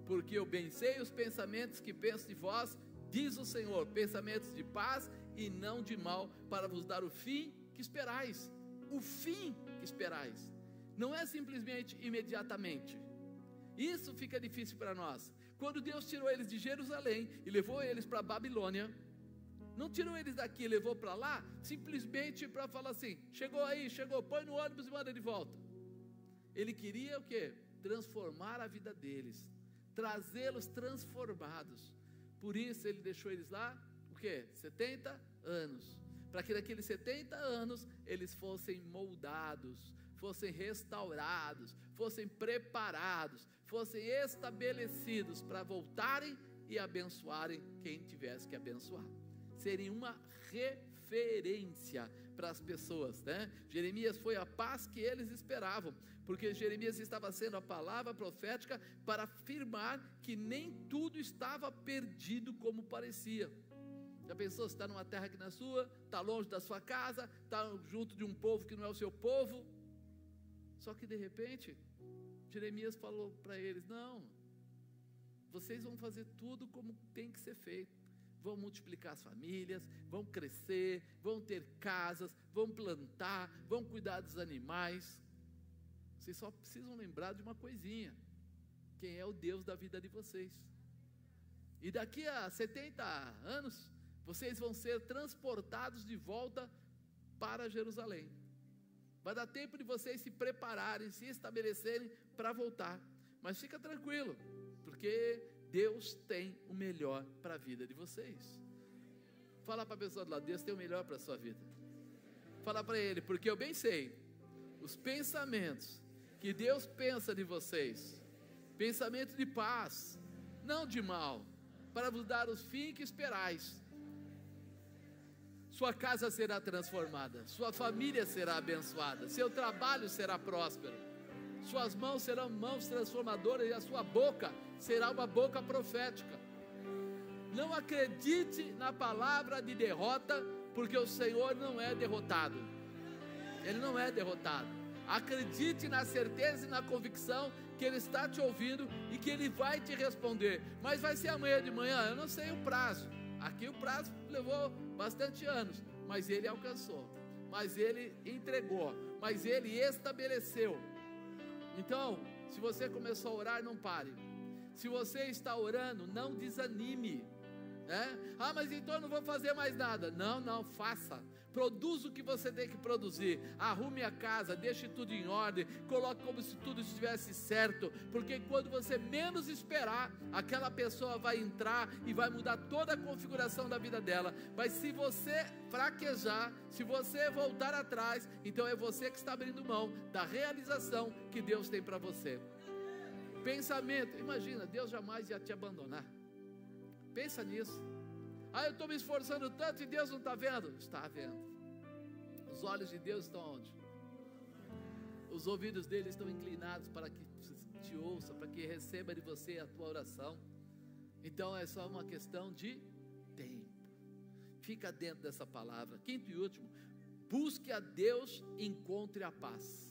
Porque eu bem sei os pensamentos que penso de vós, diz o Senhor, pensamentos de paz e não de mal, para vos dar o fim que esperais. O fim que esperais. Não é simplesmente imediatamente. Isso fica difícil para nós. Quando Deus tirou eles de Jerusalém e levou eles para Babilônia, não tirou eles daqui, levou para lá, simplesmente para falar assim: chegou aí, chegou, põe no ônibus e manda de volta. Ele queria o que? Transformar a vida deles, trazê-los transformados. Por isso ele deixou eles lá, o que? 70 anos. Para que naqueles 70 anos eles fossem moldados, fossem restaurados, fossem preparados, fossem estabelecidos para voltarem e abençoarem quem tivesse que abençoar serem uma referência para as pessoas, né? Jeremias foi a paz que eles esperavam, porque Jeremias estava sendo a palavra profética para afirmar que nem tudo estava perdido como parecia. Já pensou, você está numa terra que não é sua, está longe da sua casa, está junto de um povo que não é o seu povo. Só que de repente, Jeremias falou para eles: não, vocês vão fazer tudo como tem que ser feito vão multiplicar as famílias, vão crescer, vão ter casas, vão plantar, vão cuidar dos animais. Vocês só precisam lembrar de uma coisinha: quem é o Deus da vida de vocês. E daqui a 70 anos, vocês vão ser transportados de volta para Jerusalém. Vai dar tempo de vocês se prepararem, se estabelecerem para voltar. Mas fica tranquilo, porque Deus tem o melhor para a vida de vocês. Fala para a pessoa do lado, Deus tem o melhor para a sua vida. Fala para ele, porque eu bem sei os pensamentos que Deus pensa de vocês, pensamento de paz, não de mal, para vos dar os fins que esperais. Sua casa será transformada, sua família será abençoada, seu trabalho será próspero, suas mãos serão mãos transformadoras e a sua boca será uma boca profética. Não acredite na palavra de derrota, porque o Senhor não é derrotado. Ele não é derrotado. Acredite na certeza e na convicção que Ele está te ouvindo e que Ele vai te responder. Mas vai ser amanhã de manhã? Eu não sei o prazo. Aqui o prazo levou bastante anos, mas Ele alcançou, mas Ele entregou, mas Ele estabeleceu. Então, se você começou a orar, não pare. Se você está orando, não desanime. É? Ah, mas então eu não vou fazer mais nada. Não, não, faça. Produza o que você tem que produzir. Arrume a casa, deixe tudo em ordem. Coloque como se tudo estivesse certo. Porque quando você menos esperar, aquela pessoa vai entrar e vai mudar toda a configuração da vida dela. Mas se você fraquejar, se você voltar atrás, então é você que está abrindo mão da realização que Deus tem para você. Pensamento, imagina, Deus jamais ia te abandonar. Pensa nisso. Ah, eu estou me esforçando tanto e Deus não está vendo? Está vendo. Os olhos de Deus estão onde? Os ouvidos dele estão inclinados para que te ouça, para que receba de você a tua oração. Então é só uma questão de tempo. Fica dentro dessa palavra. Quinto e último, busque a Deus, encontre a paz.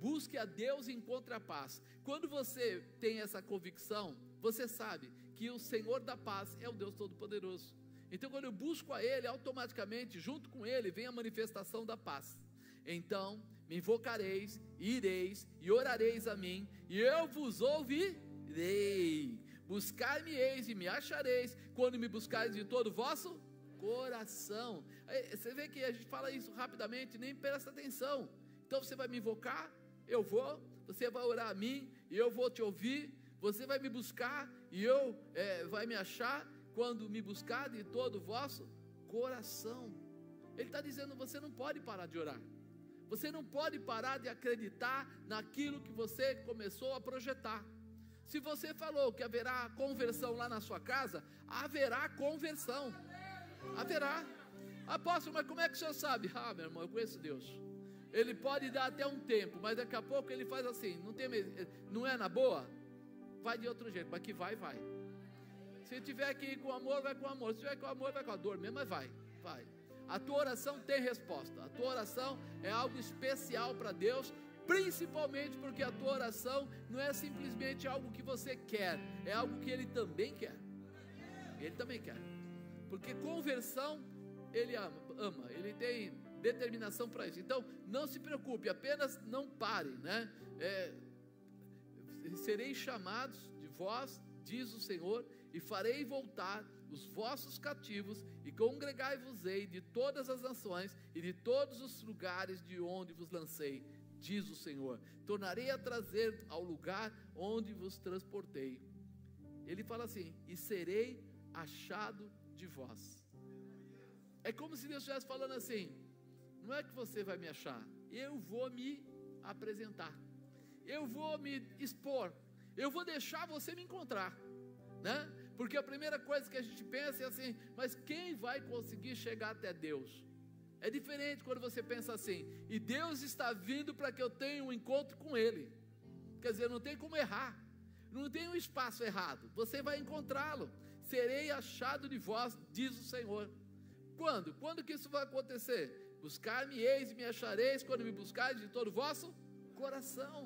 Busque a Deus e encontre a paz. Quando você tem essa convicção, você sabe que o Senhor da paz é o Deus Todo-Poderoso. Então, quando eu busco a Ele, automaticamente, junto com Ele, vem a manifestação da paz. Então, me invocareis, ireis e orareis a mim, e eu vos ouvirei. Buscar-me-eis e me achareis, quando me buscareis de todo o vosso coração. Você vê que a gente fala isso rapidamente, nem presta atenção. Então, você vai me invocar, eu vou, você vai orar a mim, e eu vou te ouvir, você vai me buscar e eu é, vai me achar quando me buscar de todo o vosso coração. Ele está dizendo: você não pode parar de orar. Você não pode parar de acreditar naquilo que você começou a projetar. Se você falou que haverá conversão lá na sua casa, haverá conversão. Haverá. Apóstolo, mas como é que o senhor sabe? Ah, meu irmão, eu conheço Deus. Ele pode dar até um tempo, mas daqui a pouco ele faz assim, não tem não é na boa? vai de outro jeito, mas que vai, vai. Se tiver que ir com amor, vai com amor. Se tiver com amor, vai com a dor mesmo, mas vai, vai. A tua oração tem resposta. A tua oração é algo especial para Deus, principalmente porque a tua oração não é simplesmente algo que você quer, é algo que Ele também quer. Ele também quer. Porque conversão, Ele ama, ama Ele tem determinação para isso. Então, não se preocupe, apenas não pare, né? É, sereis chamados de vós, diz o Senhor, e farei voltar os vossos cativos, e congregai-vos-ei de todas as nações e de todos os lugares de onde vos lancei, diz o Senhor. Tornarei a trazer ao lugar onde vos transportei. Ele fala assim: e serei achado de vós. É como se Deus estivesse falando assim: não é que você vai me achar, eu vou me apresentar eu vou me expor, eu vou deixar você me encontrar, né? Porque a primeira coisa que a gente pensa é assim, mas quem vai conseguir chegar até Deus? É diferente quando você pensa assim, e Deus está vindo para que eu tenha um encontro com Ele. Quer dizer, não tem como errar, não tem um espaço errado, você vai encontrá-lo. Serei achado de vós, diz o Senhor. Quando? Quando que isso vai acontecer? Buscar-me-eis e me achareis quando me buscareis de todo o vosso coração.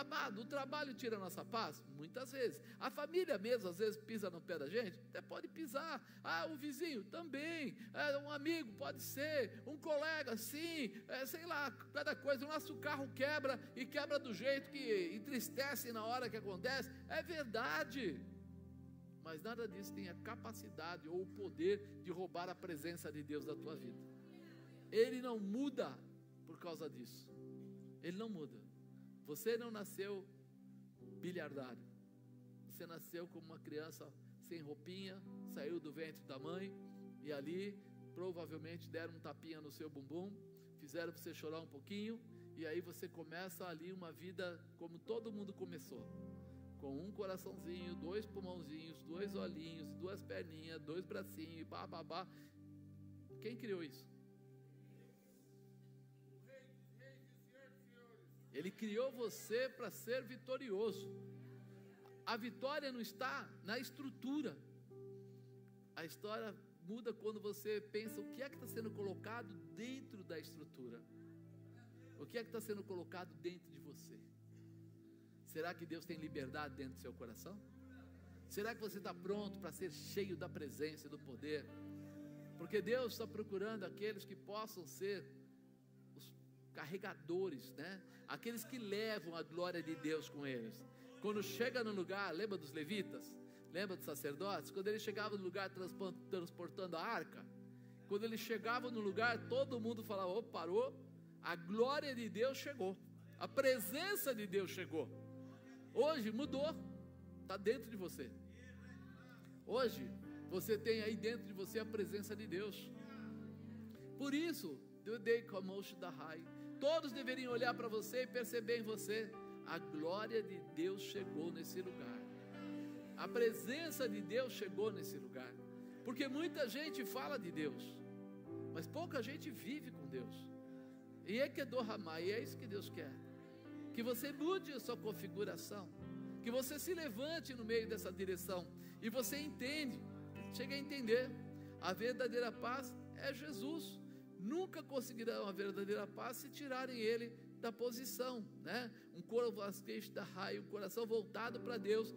Amado, o trabalho tira a nossa paz? Muitas vezes. A família mesmo, às vezes, pisa no pé da gente? Até pode pisar. Ah, o vizinho também. É, um amigo, pode ser. Um colega, sim. É, sei lá, cada coisa. O nosso carro quebra e quebra do jeito que entristece na hora que acontece. É verdade. Mas nada disso tem a capacidade ou o poder de roubar a presença de Deus da tua vida. Ele não muda por causa disso. Ele não muda. Você não nasceu bilhardário. Você nasceu como uma criança sem roupinha, saiu do ventre da mãe e ali provavelmente deram um tapinha no seu bumbum, fizeram você chorar um pouquinho e aí você começa ali uma vida como todo mundo começou. com um coraçãozinho, dois pulmãozinhos, dois olhinhos, duas perninhas, dois bracinhos, pá. Quem criou isso? Ele criou você para ser vitorioso. A vitória não está na estrutura. A história muda quando você pensa o que é que está sendo colocado dentro da estrutura. O que é que está sendo colocado dentro de você? Será que Deus tem liberdade dentro do seu coração? Será que você está pronto para ser cheio da presença e do poder? Porque Deus está procurando aqueles que possam ser carregadores, né? Aqueles que levam a glória de Deus com eles. Quando chega no lugar, lembra dos levitas? Lembra dos sacerdotes? Quando ele chegava no lugar transportando a arca, quando ele chegava no lugar, todo mundo falava: oh, parou, a glória de Deus chegou, a presença de Deus chegou. Hoje mudou, está dentro de você. Hoje você tem aí dentro de você a presença de Deus. Por isso, todos deveriam olhar para você e perceber em você a glória de Deus chegou nesse lugar. A presença de Deus chegou nesse lugar. Porque muita gente fala de Deus, mas pouca gente vive com Deus. E é que é do ramar, e é isso que Deus quer. Que você mude a sua configuração, que você se levante no meio dessa direção e você entende, chega a entender. A verdadeira paz é Jesus. Nunca conseguirão a verdadeira paz se tirarem ele da posição, né? Um coração da raio, um coração voltado para Deus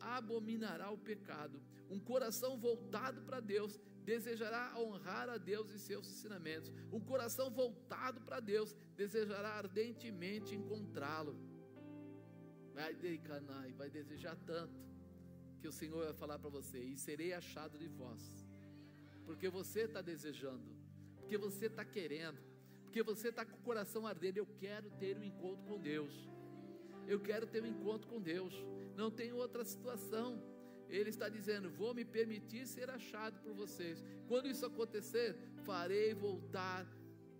abominará o pecado. Um coração voltado para Deus desejará honrar a Deus e seus ensinamentos. Um coração voltado para Deus desejará ardentemente encontrá-lo. Vai decanai, vai desejar tanto que o Senhor vai falar para você: e serei achado de vós, porque você está desejando, porque você está querendo porque você está com o coração ardendo. Eu quero ter um encontro com Deus. Eu quero ter um encontro com Deus. Não tem outra situação. Ele está dizendo: Vou me permitir ser achado por vocês. Quando isso acontecer, farei voltar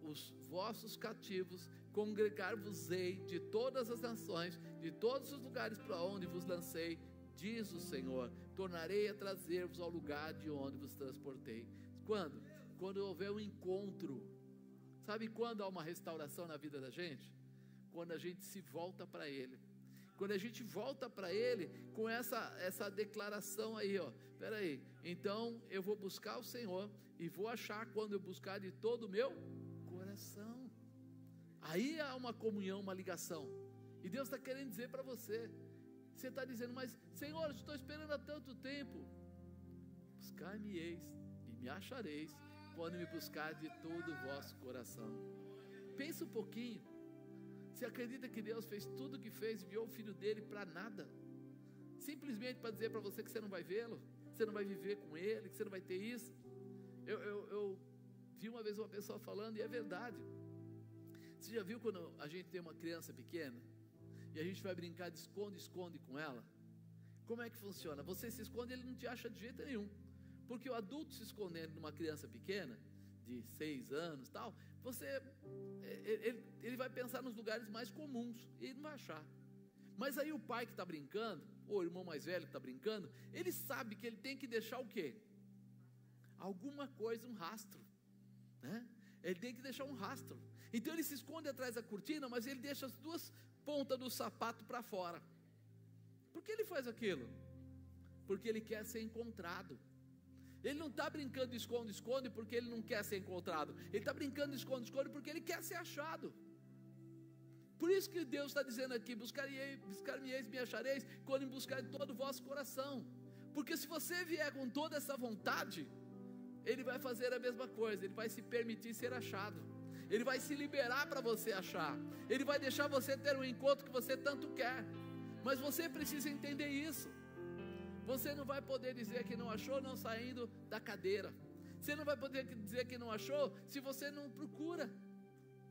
os vossos cativos, congregar-vos-ei de todas as nações, de todos os lugares para onde vos lancei, diz o Senhor. Tornarei a trazer-vos ao lugar de onde vos transportei. Quando? Quando houver um encontro Sabe quando há uma restauração na vida da gente? Quando a gente se volta para Ele. Quando a gente volta para Ele com essa, essa declaração aí, ó. Peraí, então eu vou buscar o Senhor e vou achar quando eu buscar de todo o meu coração. Aí há uma comunhão, uma ligação. E Deus está querendo dizer para você. Você está dizendo, mas Senhor, estou esperando há tanto tempo. Buscar-me-eis e me achareis quando me buscar de todo o vosso coração. Pensa um pouquinho. Você acredita que Deus fez tudo o que fez, enviou o filho dele para nada? Simplesmente para dizer para você que você não vai vê-lo, que você não vai viver com ele, que você não vai ter isso. Eu, eu, eu vi uma vez uma pessoa falando, e é verdade. Você já viu quando a gente tem uma criança pequena e a gente vai brincar de esconde-esconde com ela? Como é que funciona? Você se esconde, ele não te acha de jeito nenhum. Porque o adulto se escondendo numa criança pequena, de seis anos tal, você é, é, ele, ele vai pensar nos lugares mais comuns e não vai achar. Mas aí o pai que está brincando, ou o irmão mais velho que está brincando, ele sabe que ele tem que deixar o quê? Alguma coisa, um rastro. Né? Ele tem que deixar um rastro. Então ele se esconde atrás da cortina, mas ele deixa as duas pontas do sapato para fora. Por que ele faz aquilo? Porque ele quer ser encontrado. Ele não está brincando de esconde-esconde porque ele não quer ser encontrado. Ele está brincando de esconde-esconde porque ele quer ser achado. Por isso que Deus está dizendo aqui: buscar-me-eis, me achareis, quando me buscar de todo o vosso coração. Porque se você vier com toda essa vontade, Ele vai fazer a mesma coisa, Ele vai se permitir ser achado. Ele vai se liberar para você achar. Ele vai deixar você ter um encontro que você tanto quer. Mas você precisa entender isso. Você não vai poder dizer que não achou não saindo da cadeira. Você não vai poder dizer que não achou se você não procura.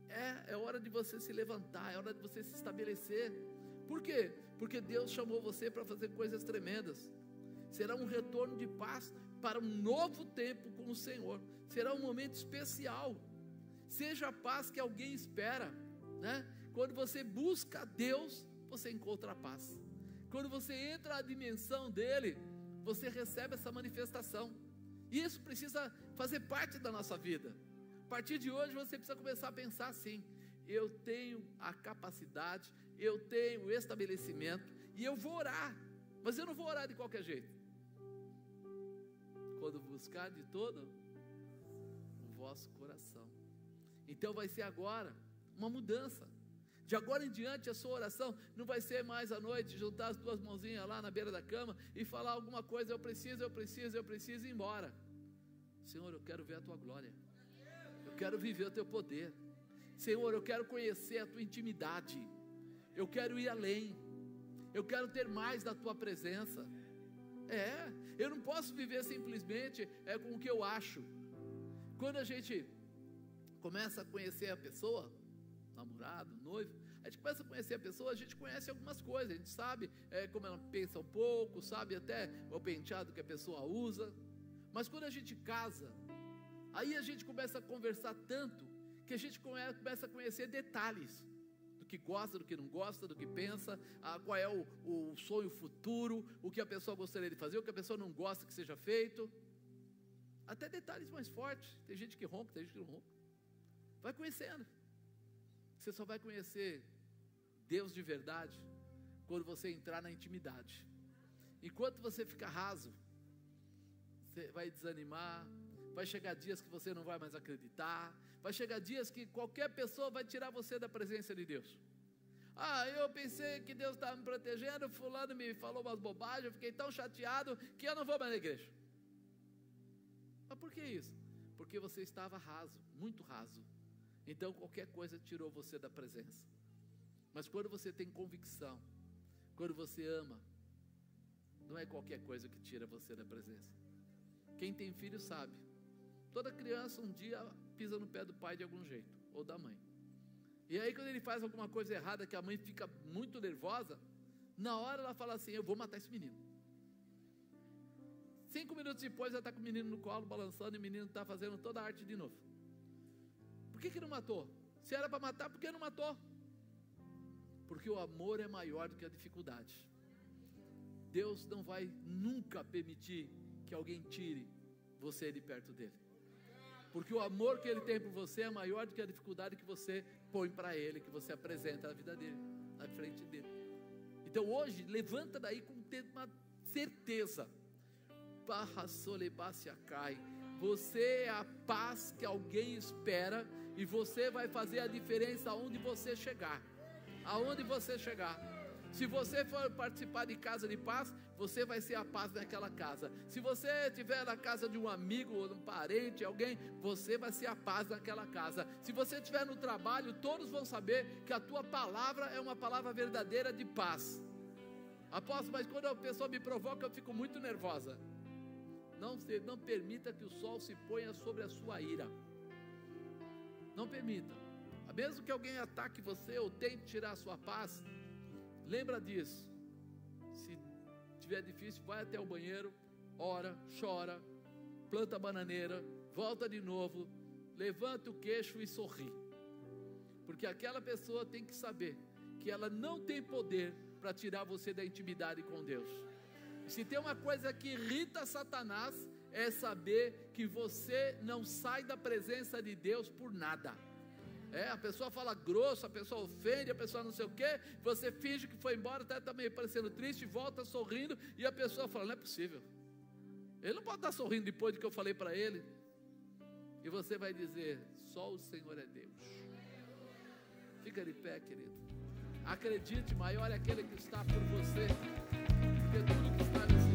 É, é hora de você se levantar, é hora de você se estabelecer. Por quê? Porque Deus chamou você para fazer coisas tremendas. Será um retorno de paz para um novo tempo com o Senhor. Será um momento especial. Seja a paz que alguém espera, né? Quando você busca Deus, você encontra a paz. Quando você entra na dimensão dele, você recebe essa manifestação. E isso precisa fazer parte da nossa vida. A partir de hoje você precisa começar a pensar assim: eu tenho a capacidade, eu tenho o estabelecimento e eu vou orar. Mas eu não vou orar de qualquer jeito. Quando buscar de todo o vosso coração. Então vai ser agora uma mudança. De agora em diante, a sua oração não vai ser mais à noite, juntar as duas mãozinhas lá na beira da cama e falar alguma coisa, eu preciso, eu preciso, eu preciso ir embora. Senhor, eu quero ver a tua glória. Eu quero viver o teu poder. Senhor, eu quero conhecer a tua intimidade. Eu quero ir além. Eu quero ter mais da tua presença. É, eu não posso viver simplesmente é, com o que eu acho. Quando a gente começa a conhecer a pessoa, namorado, noivo, a gente começa a conhecer a pessoa, a gente conhece algumas coisas, a gente sabe é, como ela pensa um pouco, sabe até o penteado que a pessoa usa. Mas quando a gente casa, aí a gente começa a conversar tanto que a gente começa a conhecer detalhes do que gosta, do que não gosta, do que pensa, ah, qual é o, o sonho futuro, o que a pessoa gostaria de fazer, o que a pessoa não gosta que seja feito. Até detalhes mais fortes. Tem gente que ronca, tem gente que não ronca. Vai conhecendo. Você só vai conhecer Deus de verdade quando você entrar na intimidade. Enquanto você fica raso, você vai desanimar, vai chegar dias que você não vai mais acreditar, vai chegar dias que qualquer pessoa vai tirar você da presença de Deus. Ah, eu pensei que Deus estava me protegendo, fulano me falou umas bobagens, eu fiquei tão chateado que eu não vou mais na igreja. Mas por que isso? Porque você estava raso, muito raso. Então qualquer coisa tirou você da presença. Mas quando você tem convicção, quando você ama, não é qualquer coisa que tira você da presença. Quem tem filho sabe. Toda criança um dia pisa no pé do pai de algum jeito, ou da mãe. E aí, quando ele faz alguma coisa errada, que a mãe fica muito nervosa, na hora ela fala assim: Eu vou matar esse menino. Cinco minutos depois, ela está com o menino no colo, balançando, e o menino está fazendo toda a arte de novo. Que, que não matou? Se era para matar, por que não matou? Porque o amor é maior do que a dificuldade. Deus não vai nunca permitir que alguém tire você de perto dele. Porque o amor que ele tem por você é maior do que a dificuldade que você põe para ele, que você apresenta na vida dele, na frente dele. Então hoje, levanta daí com uma certeza. Barra cai. Você é a paz que alguém espera e você vai fazer a diferença aonde você chegar. Aonde você chegar. Se você for participar de casa de paz, você vai ser a paz naquela casa. Se você estiver na casa de um amigo ou um parente, alguém, você vai ser a paz naquela casa. Se você estiver no trabalho, todos vão saber que a tua palavra é uma palavra verdadeira de paz. Aposto, mas quando a pessoa me provoca, eu fico muito nervosa. Não, não permita que o sol se ponha sobre a sua ira. Não permita. Mesmo que alguém ataque você ou tente tirar a sua paz, Lembra disso. Se tiver difícil, vai até o banheiro, ora, chora, planta a bananeira, volta de novo, levanta o queixo e sorri. Porque aquela pessoa tem que saber que ela não tem poder para tirar você da intimidade com Deus. Se tem uma coisa que irrita Satanás, é saber que você não sai da presença de Deus por nada. É, a pessoa fala grosso, a pessoa ofende, a pessoa não sei o quê, você finge que foi embora, até está meio parecendo triste, volta sorrindo, e a pessoa fala: não é possível. Ele não pode estar sorrindo depois do que eu falei para ele. E você vai dizer: só o Senhor é Deus. Fica de pé, querido. Acredite, maior é aquele que está por você Because the cookie's not